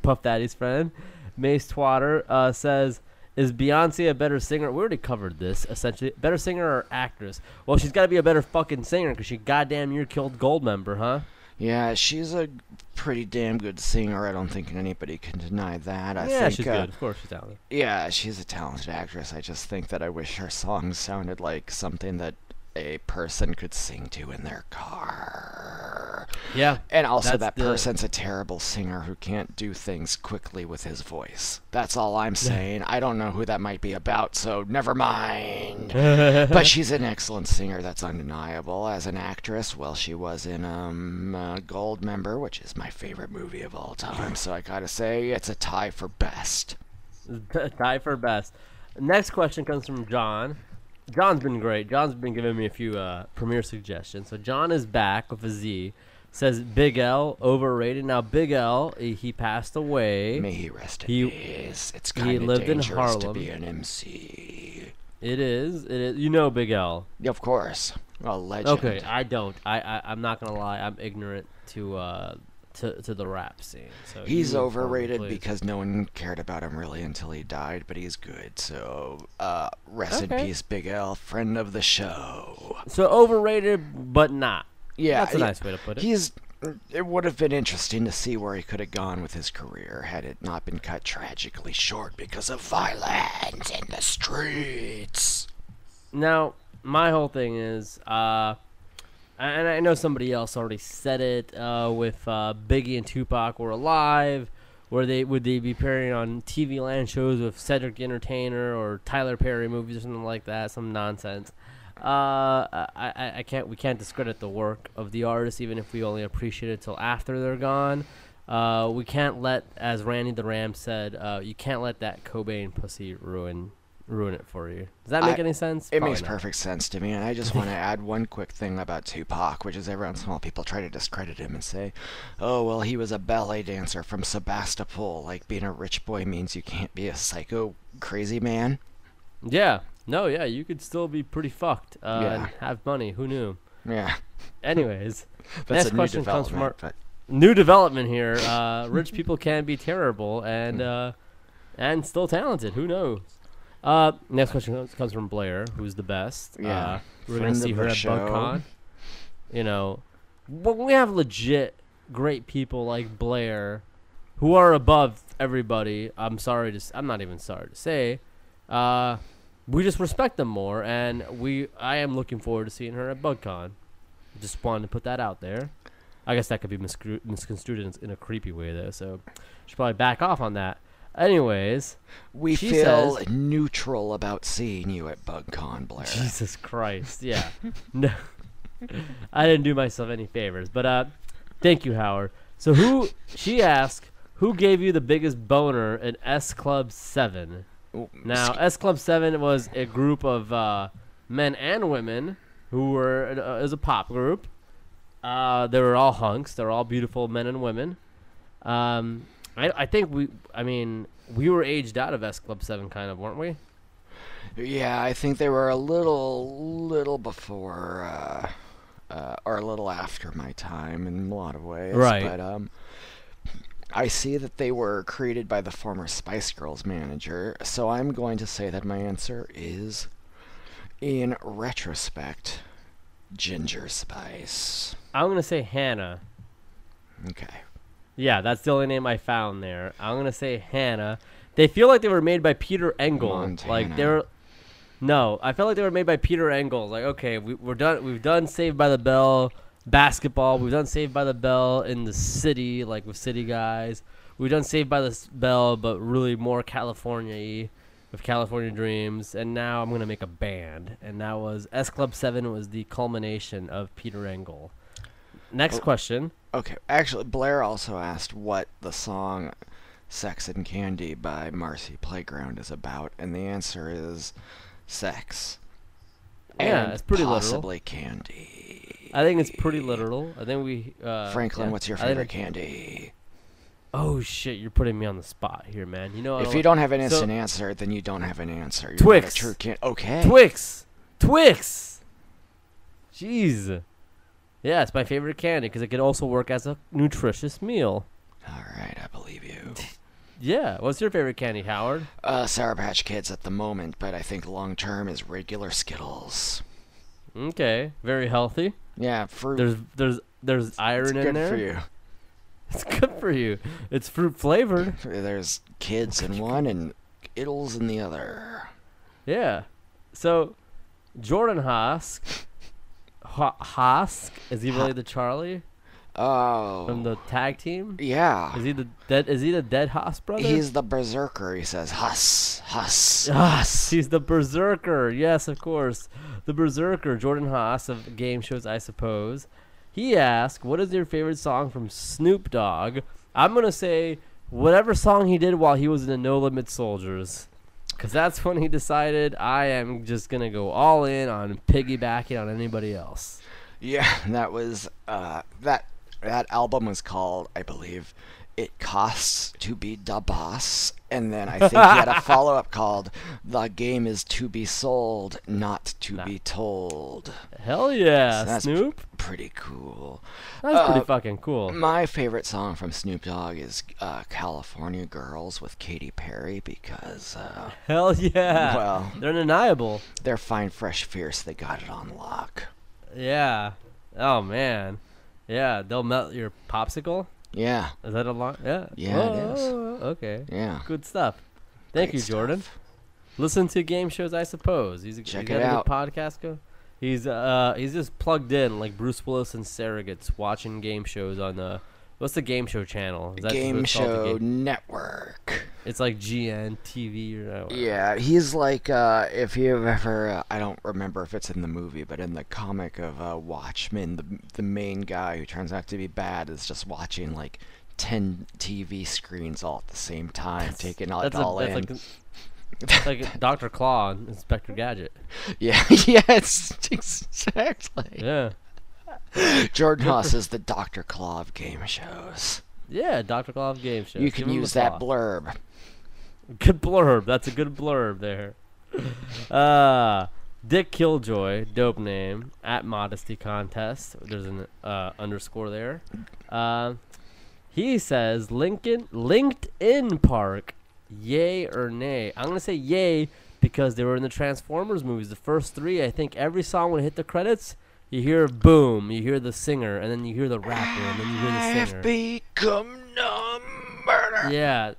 Puff Daddy's friend. Mace Twatter uh, says, "Is Beyonce a better singer?" We already covered this. Essentially, better singer or actress? Well, she's got to be a better fucking singer because she goddamn near killed Goldmember, huh? Yeah, she's a pretty damn good singer. I don't think anybody can deny that. I yeah, think, she's uh, good. Of course, she's talented. Yeah, she's a talented actress. I just think that I wish her songs sounded like something that a person could sing to in their car. Yeah, And also, that the- person's a terrible singer who can't do things quickly with his voice. That's all I'm saying. I don't know who that might be about, so never mind. but she's an excellent singer, that's undeniable. As an actress, well, she was in um, uh, Goldmember, which is my favorite movie of all time, so I gotta say, it's a tie for best. tie for best. Next question comes from John. John's been great. John's been giving me a few uh, premiere suggestions. So John is back with a Z. Says Big L overrated. Now Big L he, he passed away. May he rest in He- peace. It's he kind of lived in dangerous to Harlem. be an MC. It is. It is. You know Big L. Of course, a legend. Okay, I don't. I, I I'm not gonna lie. I'm ignorant to uh to to the rap scene. So He's overrated because no one cared about him really until he died, but he's good. So, uh, rest in peace, Big L, friend of the show. so overrated, but not. Yeah, That's a he- nice way to put it. He's. It would have been interesting to see where he could have gone with his career had it not been cut tragically short because of violence in the streets. Now, my whole thing is, uh, and I know somebody else already said it uh, with uh, Biggie and Tupac were alive. Where they would they be appearing on TV land shows with Cedric Entertainer or Tyler Perry movies or something like that, some nonsense. Uh, I, I, I can't we can't discredit the work of the artist even if we only appreciate it till after they're gone. Uh, we can't let, as Randy the Ram said, uh, you can't let that Cobain pussy ruin ruin it for you. Does that make I- any sense? It Probably makes not. perfect sense to me, and I just want to add one quick thing about Tupac, which is every once in a while people try to discredit him and say, "Oh, well, he was a ballet dancer from Sebastopol. Like being a rich boy means you can't be a psycho crazy man." Yeah. No, yeah, you could still be pretty fucked uh, Yeah. and have money. Who knew? Yeah, Anyways, that's next a new question comes from our development. new development here. Uh, rich people can be terrible and uh, and still talented. Who knows? Uh, next question comes- comes from Blair, who's the best. Yeah, uh, we're gonna see her at show. BugCon. You know, when we have legit great people like Blair, who are above everybody. I'm sorry to. I'm not even sorry to say. Uh, we just respect them more, and we. I am looking forward to seeing her at BugCon. Just wanted to put that out there. I guess that could be miscru- misconstrued in, in a creepy way, though. So, should probably back off on that. Anyways, We feel says- neutral about seeing you at BugCon, Blair. Jesus Christ, yeah, no, I didn't do myself any favors, but uh, thank you, Howard. So, who she asked, who gave you the biggest boner in S Club Seven? Ooh, Now, S Club Seven was a group of uh, men and women who were uh, is a pop group. Uh, they were all hunks. They were all beautiful men and women. Um, I, I think we, I mean, we were aged out of S Club Seven, kind of, weren't we? Yeah, I think they were a little, little before, uh, uh, or a little after my time in a lot of ways. Right. But um, I see that they were created by the former Spice Girls manager, so I'm going to say that my answer is, in retrospect, Ginger Spice. I'm gonna say Hannah. Okay. Yeah, that's the only name I found there. I'm gonna say Hannah. They feel like they were made by Peter Engel. Like they're No, I felt like they were made by Peter Engel. Like, okay, we, we're done. We've done Saved by the Bell basketball. We've done Saved by the Bell in the city, like with City Guys. We've done Saved by the Bell, but really more California-y, with California Dreams. And now I'm gonna make a band, and that was S Club Seven was the culmination of Peter Engel. Next question. Okay. Actually, Blair also asked what the song Sex and Candy by Marcy Playground is about, and the answer is sex. Yeah, and it's pretty literal. candy. I think it's pretty literal. I think we. Uh, Franklin, yeah, what's your favorite candy? Oh shit! You're putting me on the spot here, man. You know. I If you don't have an so- instant answer, then you don't have an answer. You're Twix. True can- okay. Twix, Twix. Jeez. Yeah, it's my favorite candy because it can also work as a nutritious meal. All right, I believe you. Yeah. What's your favorite candy, Howard? Uh, Sour Patch Kids at the moment, but I think long term is regular Skittles. Okay, very healthy. Yeah, fruit. There's there's there's it's iron in good there. for you. It's good for you. It's fruit flavored. There's kids in one and Skittles in the other. Yeah. So, Jordan Hosk. Ho- Hosk is he really the Charlie Oh. from the tag team? yeah. Is he the dead? Is he the dead Haas brother? He's the berserker. He says, "Huss, Huss, Haas. He's the berserker. Yes, of course, the berserker. Jordan Haas of game shows, I suppose. He asked, "What is your favorite song from Snoop Dogg?" I'm gonna say whatever song he did while he was in the No Limit Soldiers, because that's when he decided I am just gonna go all in on piggybacking on anybody else. Yeah, that was uh, that that album was called, I believe, "It Costs to Be Da Boss," and then I think he had a follow up called "The Game Is to Be Sold, Not to Nah. Be Told." Hell yeah, So that's Snoop. Pretty cool. That's uh, pretty fucking cool. My favorite song from Snoop Dogg is uh, "California Girls" with Katy Perry because, uh, Hell yeah. well, They're undeniable. they're fine, fresh, fierce. They got it on lock. Yeah. Oh man. Yeah, they'll melt your popsicle. Yeah, Is that a lot? Yeah. Yeah, it is. Okay. yeah. Good stuff. Thank Great you, Jordan. stuff. Listen to game shows, I suppose. He's a, Check he's it a out. good podcast. Go. He's uh he's just plugged in like Bruce Willis and surrogates watching game shows on the what's the game show channel? Is that what Game Show game- Network. It's like GN TV or uh, Yeah, he's like uh, if you've ever uh, I don't remember if it's in the movie, but in the comic of uh, Watchmen, the the main guy who turns out to be bad is just watching like ten TV screens all at the same time, taking it That's, all a, that's in. like it's like Dr. Claw and Inspector Gadget. yeah, yes, exactly. Yeah. Jordan Haas is the Doctor Claw of game shows. Yeah, Dr. Claw of game shows. you can a use that claw. blurb. Good blurb. That's a good blurb there. Uh, Dick Killjoy, dope name, at Modesty Contest. There's an uh, underscore there. Uh, he says Linkin Linkin Park, yay or nay? I'm gonna say yay because they were in the Transformers movies. The first three, I think every song would hit the credits. You hear a boom, you hear the singer, and then you hear the rapper, and then you hear the singer. become number. Yeah. And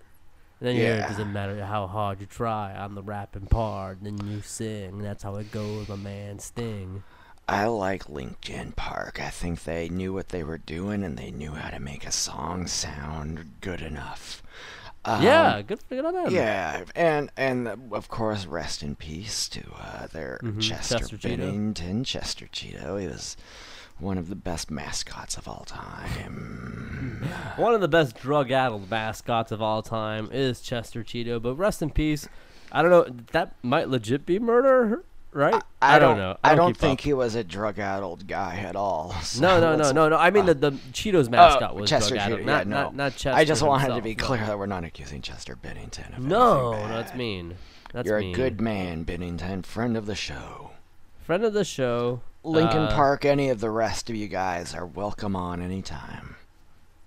then you hear, it Yeah. doesn't matter how hard you try, I'm the rapping part. and Then you sing. That's how it goes, my man Sting. I like Linkin Park. I think they knew what they were doing and they knew how to make a song sound good enough. Um, yeah, good, good on them. Yeah, and and of course, rest in peace to uh, their Mhm, Chester, Chester Cheeto. Chester Cheeto. He was one of the best mascots of all time. One of the best drug-addled mascots of all time is Chester Cheeto. But rest in peace. I don't know. That might legit be murder, right? I, don't, know. I, don't keep think up. he was a drug-addled guy at all. so No, no, no, no, no. I mean uh, the, the Cheetos mascot oh, was Chester drug-addled, Cheeto, not, yeah, no. not, not Chester I just wanted to himself, be no. clear that we're not accusing Chester Bennington of No, anything that's mean. That's You're mean. a good man, Bennington, friend of the show. friend of the show. Linkin uh, Park, any of the rest of you guys are welcome on anytime.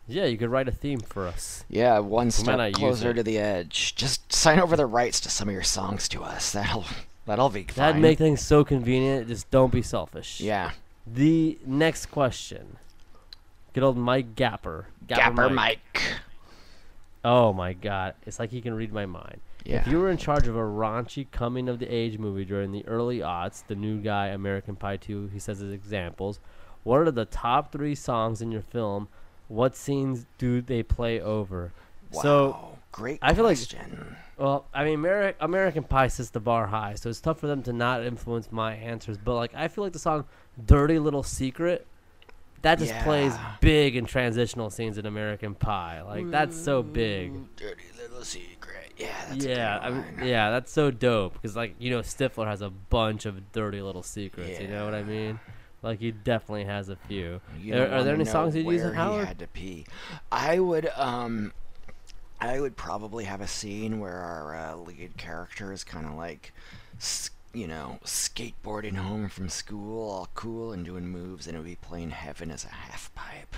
Yeah, you could write a theme for us. Yeah, one step closer to the edge. Just sign over the rights to some of your songs to us. That'll that'll be fine. That'd make things so convenient. Just don't be selfish. yeah. The next question. Good old Mike Gapper. Gapper Mike. Oh my god. It's like he can read my mind. Yeah. If you were in charge of a raunchy coming of the age movie during the early aughts, the new guy, American Pie 2, he says as examples, what are the top three songs in your film? What scenes do they play over? wow. So, great I feel like- well, I mean, Ameri- American Pie sets the bar high, so it's tough for them to not influence my answers. But like, I feel like the song "Dirty Little Secret" that just plays big in transitional scenes in American Pie. Like, that's so big. Dirty little secret. Yeah, that's a yeah, I mean, yeah, that's so dope because like you know Stifler has a bunch of dirty little secrets. You know what I mean? Like he definitely has a few. Are, are there any songs you'd use in Howard? had to pee. I would um, I would probably have a scene where our uh, lead character is kind of like, you know, skateboarding home from school, all cool and doing moves, and it would be playing "Heaven as a Half Pipe."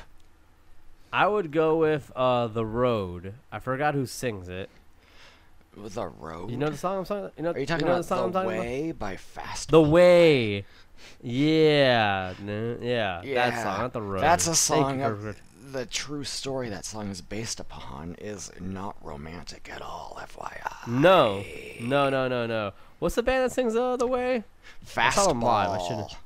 I would go with uh, "The Road." I forgot who sings it. With the road. You know the song I'm talking. You know, Are you talking know about the song I'm "The talking about? Way" by Fast? The way. Yeah. yeah. Yeah, That song, not the road. That's a song you of the true story that song is based upon is not romantic at all. FYI. No. No, no, no, no. What's the band that sings The Way? Fastball. I saw them live, I should've-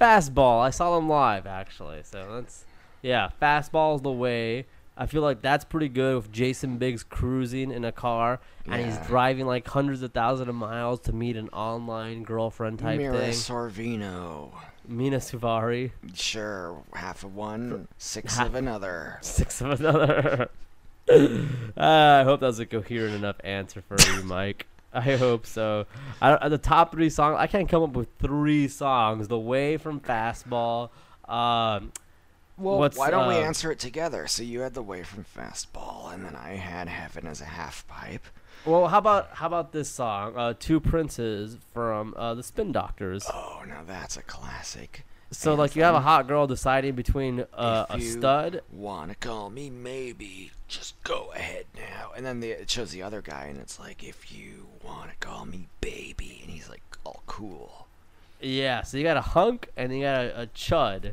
Fastball. I saw them live actually. So that's yeah. Fastball's the way. I feel like that's pretty good with Jason Biggs cruising in a car and he's driving like hundreds of thousands of miles to meet an online girlfriend type Mira thing. Sorvino. Mena Suvari, Sure, half of one, six half- of another. six of another. uh, I hope that was a coherent enough answer for you, Mike. I hope so. I, don't- the top three songs, I can't come up with three songs. The Way from Fastball. Um, Well, why don't we uh, answer it together? So you had the way from fastball, and then I had heaven as a half pipe. Well, how about how about this song, uh, "Two Princes" from uh, the Spin Doctors? Oh, now that's a classic. So, like, you have a hot girl deciding between uh, a If you stud. Wanna call me maybe? Just go ahead now. And then the, it shows the other guy, and it's like, if you wanna call me baby, and he's like all cool. Yeah, so you got a hunk and you got a, a chud.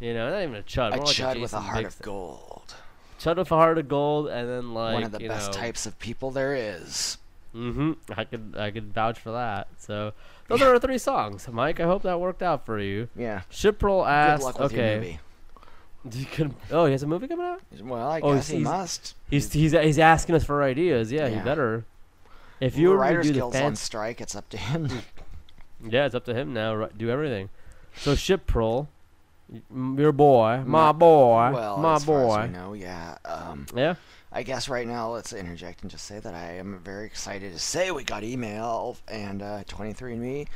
You know, not even a chud. A more like chud with a heart of gold. Chud with a heart of gold, and then like One of the best know, types of people there is. Mm-hmm. I could I could vouch for that. So those are our three songs, Mike. I hope that worked out for you. Yeah. Shiprel Good asked, luck with okay, your movie. You could- oh, he has a movie coming out. Well, I Oh, guess he must. He's he's he's asking us for ideas. Yeah, he better. If you were to Writers do the Guild's on strike. It's up to him. yeah, it's up to him now. Do everything. So Shiprel, y- your boy, my boy, well, my as far boy. as we know, yeah. Um, Yeah. I guess right now let's interject and just say that I am very excited to say we got email and uh, 23andMe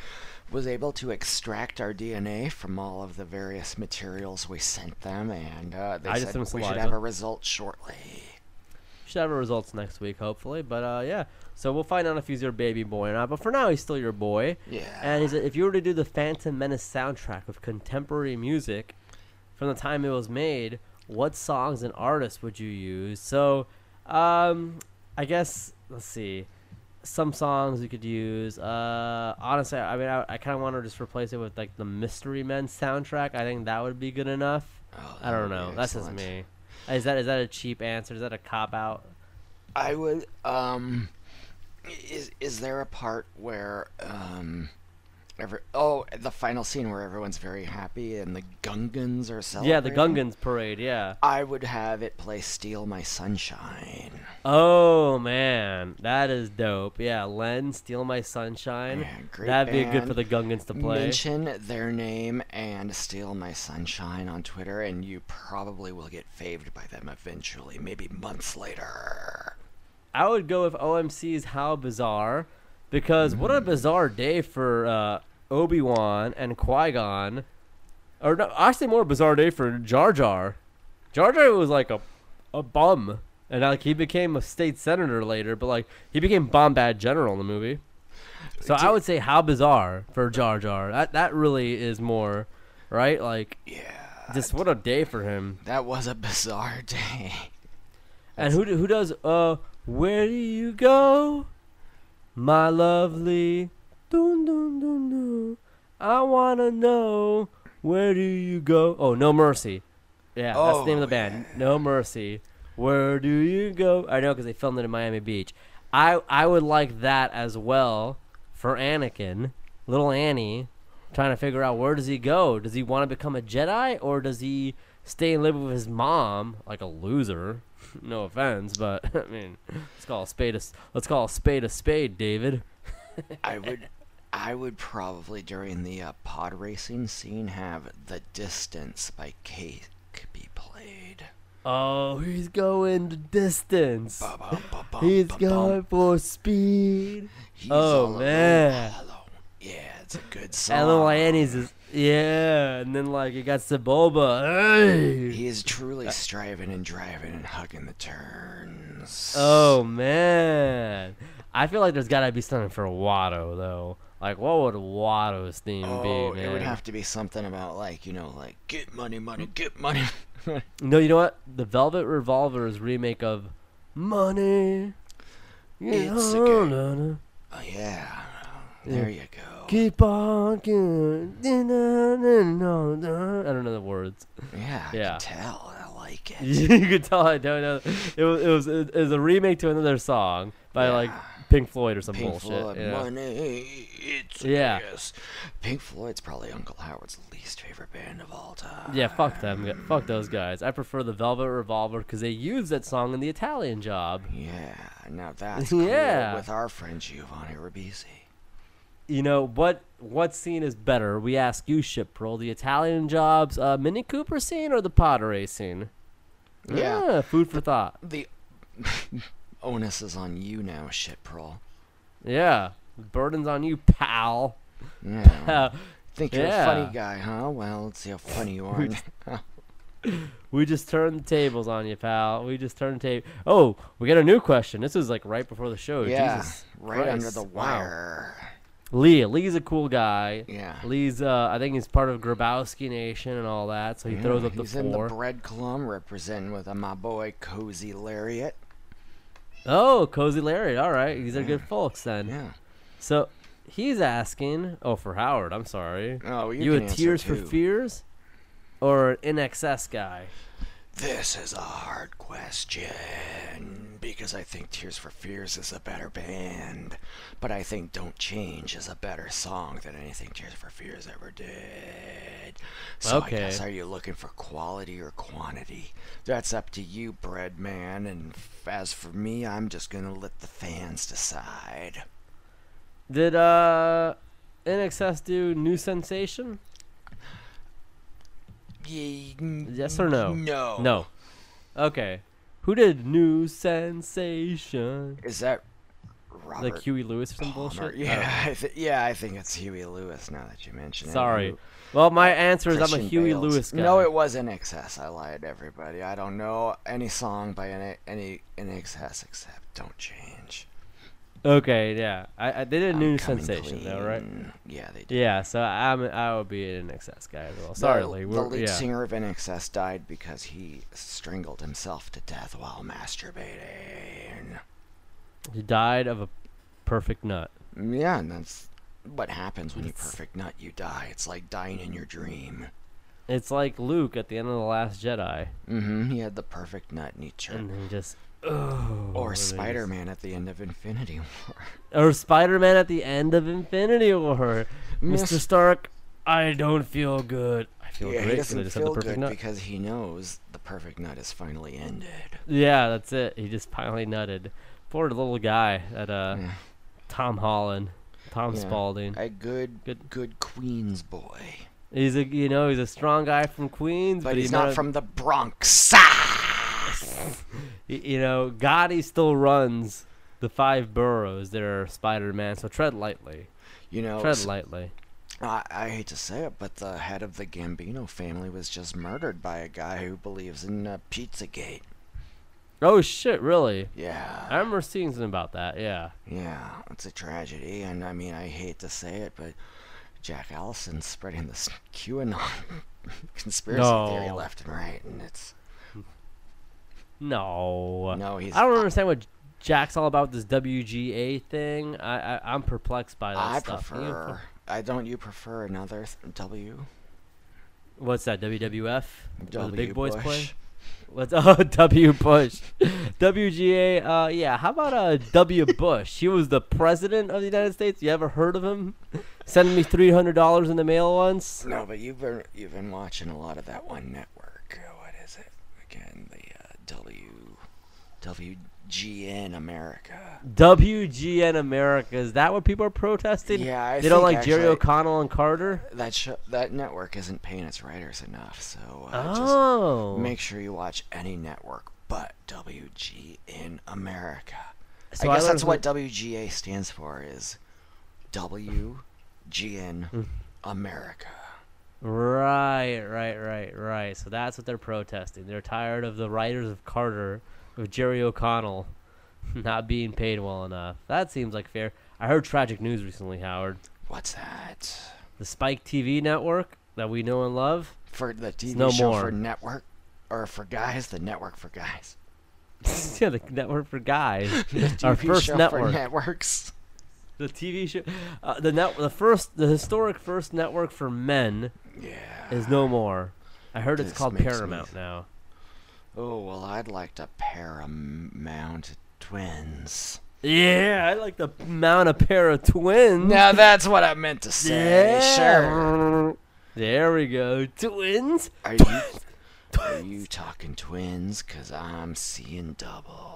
was able to extract our DNA from all of the various materials we sent them, and uh, they I said we should have a result shortly. Should have results next week, hopefully. But uh, yeah, so we'll find out if he's your baby boy or not. But for now, he's still your boy. Yeah. And he said, if you were to do the Phantom Menace soundtrack with contemporary music from the time it was made, what songs and artists would you use? So, um, I guess let's see, some songs we could use. Uh, honestly, I mean, I, I kind of want to just replace it with like the Mystery Men soundtrack. I think that would be good enough. Oh, I don't know. That's just me. Is that is that a cheap answer? Is that a cop out? I would. Um, is is there a part where um, every oh the final scene where everyone's very happy and the Gungans are celebrating? Yeah, the Gungans parade. Yeah. I would have it play "Steal My Sunshine." Oh man, that is dope. Yeah, Len, steal my sunshine. Yeah, That'd be good for the Gungans to play. Mention their name and "Steal My Sunshine" on Twitter, and you probably will get faved by them eventually, maybe months later. I would go with OMC's How Bizarre, because what a bizarre day for uh, Obi Wan and Qui Gon, or no, actually more bizarre day for Jar Jar. Jar Jar was like a a bum, and like he became a state senator later, but like he became Bombad General in the movie. So I would say How Bizarre for Jar Jar. That that really is more, right? Like Yeah, just what a day for him. that was a bizarre day. And who who does uh where do you go, my lovely? Dun, dun, dun, dun. I wanna know where do you go? Oh, No Mercy. Yeah, that's the name of the Oh, band. No Mercy. Where do you go? I know because they filmed it in Miami Beach. I I would like that as well for Anakin, little Annie, trying to figure out where does he go? Does he want to become a Jedi or does he stay and live with his mom like a loser? no offense, but I mean, let's call a spade a let's call a spade a spade, David. I would, I would probably during the uh, pod racing scene have "The Distance" by Cake be played. Oh, he's going the distance. Ba-bum-ba-bum, He's ba-bum. going for speed. He's Oh, man. Yeah, it's a good song. And little Annie's is yeah, and then like you got Sebulba. He is truly striving and driving and hugging the turns. Oh man, I feel like there's gotta be something for Watto though. Like, what would Watto's theme Oh, be, man? it would have to be something about like you know, like get money, money, get money. No, you know what? The Velvet Revolver's remake of Money. It's a Yeah, game. na, na. oh yeah, there you go. Keep on going. I don't know the words. Yeah, I Yeah. can tell. I like it. you could tell I don't know. It was it was it was a remake to another song by like Pink Floyd or some Pink bullshit. Floyd, yeah. money, it's Yeah. yes. Pink Floyd's probably Uncle Howard's least favorite band of all time. Yeah, fuck them. Fuck those guys. I prefer the Velvet Revolver because they used that song in the Italian Job. Yeah, now that's Yeah. with our friend Giovanni Ribisi. You know what? What scene is better? We ask you, Shiprel. The Italian Job's uh, Mini Cooper scene or the pod racing? Yeah. Ah, food for thought. The onus is on you now, shit pro. Yeah, burden's on you, pal. Yeah. Think you're yeah. a funny guy, huh? Well, let's see how funny you are. we just turned the tables on you, pal. We just turned the table. Oh, we got a new question. This is like right before the show. yeah, Jesus right under Christ. the Wow. Lee. Lee's a cool guy. Yeah. Lee's, uh, I think he's part of Grabowski Nation and all that, so he Yeah, throws up the he's in the bread clum representing with uh, my boy Cozy Lariat. oh, Cozy Lariat. All right, these are good folks then. Yeah. So he's asking. Oh, for Howard. I'm sorry. Oh, you, You, a Tears for. Fears, or an INXS guy? This is a hard question because I think Tears for Fears is a better band, but I think Don't Change is a better song than anything Tears for Fears ever did. So I guess are you looking for quality or quantity? That's up to you, bread man. And as for me, I'm just gonna let the fans decide. Did uh INXS do New Sensation? Yes or no? No. No. Okay. Who did New Sensation? Is that Robert like Huey Lewis or some Palmer. bullshit. Yeah, oh. I th- yeah, I think it's Huey Lewis. Now that you mention Oh, it. sorry. Who- Well, my answer is I'm a Huey Bale's- Lewis guy. No, it was INXS. I lied to everybody. I don't know any song by any any INXS except "Don't Change." Okay, yeah. I, I they did a new sensation though, right? Yeah, they did. Yeah, so I'm I would be an excess guy as well. Sorry, the, Lee. the lead yeah. singer of INXS died because he strangled himself to death while masturbating. He died of a perfect nut. Yeah, and that's what happens when you perfect nut. You die. It's like dying in your dream. It's like Luke at the end of the Last Jedi, Mm-hmm. He had the perfect nut, and he and he just. Oh, Or he Spider-Man at the end of Infinity War. Or Spider-Man at the end of Infinity War. Mr. Stark, I don't feel good. I feel yeah, great he doesn't just had the feel perfect good nut. because he knows the perfect nut is finally ended. Yeah, that's it. He just finally nutted. Poor little guy, at uh, Yeah. Tom Holland, Tom Yeah. Spalding. A good, Good. good Queens boy. He's a you know he's a strong guy from Queens, But but, he's he not a- from the Bronx. y- you know Gotti still runs the five boroughs that are Spider-Man. So tread lightly, You know, tread lightly. I, I hate to say it, but the head of the Gambino family was just murdered by a guy who believes in uh, Pizzagate. Oh shit, really? Yeah. I remember seeing something about that. Yeah. Yeah, it's a tragedy, and I mean, I hate to say it, but Jack Allison's spreading this QAnon conspiracy theory left and right, and it's No. no, he's. I don't understand what Jack's all about. This WGA thing. I, I I'm perplexed by that I stuff. You- prefer. I don't. You prefer another W? What's that? WWF? Where the W big boys Bush? play? What's oh W Bush, WGA? Uh, yeah. How about uh W Bush? He was the president of the United States. You ever heard of him? Sending me three hundred dollars in the mail once. No, but you've been you've been watching a lot of that one network. What is it again? W WGN America. WGN America. Is that what people are protesting? Yeah, I they don't like Jerry O'Connell and Carter. That show, that network isn't paying its writers enough, so uh, oh. just make sure you watch any network but WGN America. So I guess learned that's what WGA stands for is WGN Hmm. America. Right, right, right, right. So that's what they're protesting. They're tired of the writers of Carter, of Jerry O'Connell, not being paid well enough. That seems like fair. I heard tragic news recently, Howard. What's that? The Spike TV network that we know and love. For the TV no show more. for network or for guys, the network for guys. yeah, the network for guys. The Our first show network. for networks. the TV show, uh, the net, the first, the historic first network for men Yeah. is no more. I heard it's This called makes me Paramount now. Oh well, I'd like to Paramount twins. Yeah, I like to mount a pair of twins. Now that's what I meant to say. Yeah. Sure. There we go. Twins. Are you are you talking twins? Cause I'm seeing double.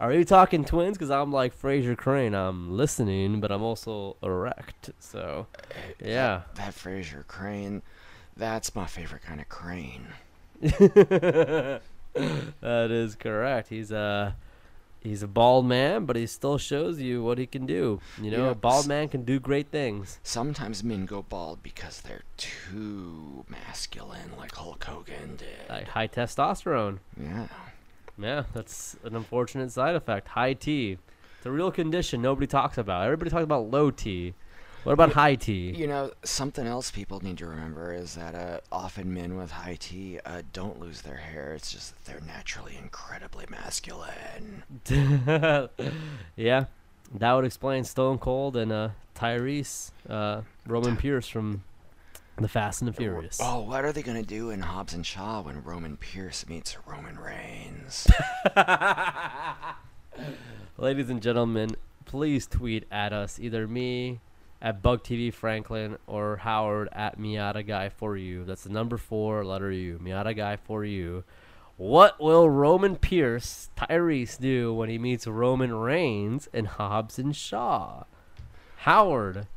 Are you talking twins? Because I'm like Frasier Crane. I'm listening, but I'm also erect. So, yeah. That Frasier Crane, that's my favorite kind of crane. that is correct. He's a he's a bald man, but he still shows you what he can do. You know, Yeah, a bald man can do great things. Sometimes men go bald because they're too masculine, like Hulk Hogan did. Like high testosterone. Yeah. Yeah, that's an unfortunate side effect. High T. It's a real condition nobody talks about. Everybody talks about low T. What about high T? You know, something else people need to remember is that uh, often men with high T uh, don't lose their hair. It's just that they're naturally incredibly masculine. yeah, that would explain Stone Cold and uh, Tyrese, uh, Roman Pierce from The Fast and the Furious. Oh, what are they gonna do in Hobbs and Shaw when Roman Pierce meets Roman Reigns? Ladies and gentlemen, please tweet at us, either me at Bug TV Franklin or Howard at Miata Guy for you. That's the number four, letter U. Miata Guy for you. What will Roman Pierce, Tyrese, do when he meets Roman Reigns and Hobbs and Shaw? Howard,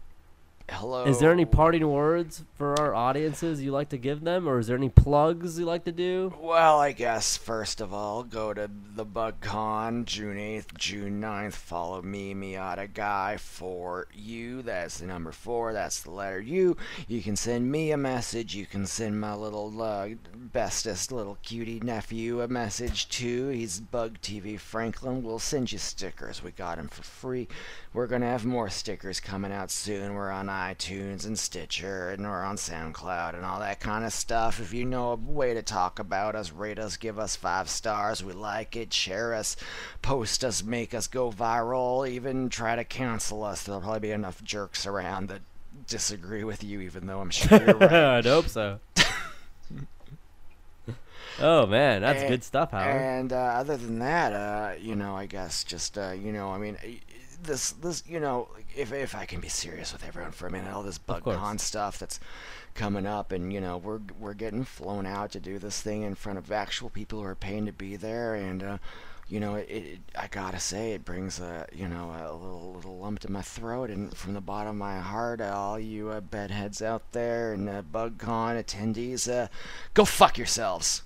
hello. Is there any parting words for our audiences you like to give them, or is there any plugs you like to do? Well, I guess first of all, go to the BugCon June 8th, June 9th. Follow me, Miata Guy, for you. That's the number four. That's the letter U. You can send me a message. You can send my little uh, bestest little cutie nephew a message too. He's Bug TV Franklin. We'll send you stickers. We got him for free. We're gonna have more stickers coming out soon. We're on iTunes and Stitcher, and we're on SoundCloud and all that kind of stuff. If you know a way to talk about us, rate us, give us five stars. We like it. Share us, post us, make us go viral. Even try to cancel us. There'll probably be enough jerks around that disagree with you, even though I'm sure you're right. I'd hope so. oh man, that's And- good stuff, Howard. And uh, other than that, uh, you know, I guess just uh, you know, I mean, this this you know, if if I can be serious with everyone for a minute, all this. BugCon stuff that's coming up, and you know, we're we're getting flown out to do this thing in front of actual people who are paying to be there, and. Uh, you know, it, it, I gotta say, it brings a, you know, a little, little lump to my throat, and from the bottom of my heart, all you uh, bedheads out there and uh, BugCon attendees, uh, go fuck yourselves.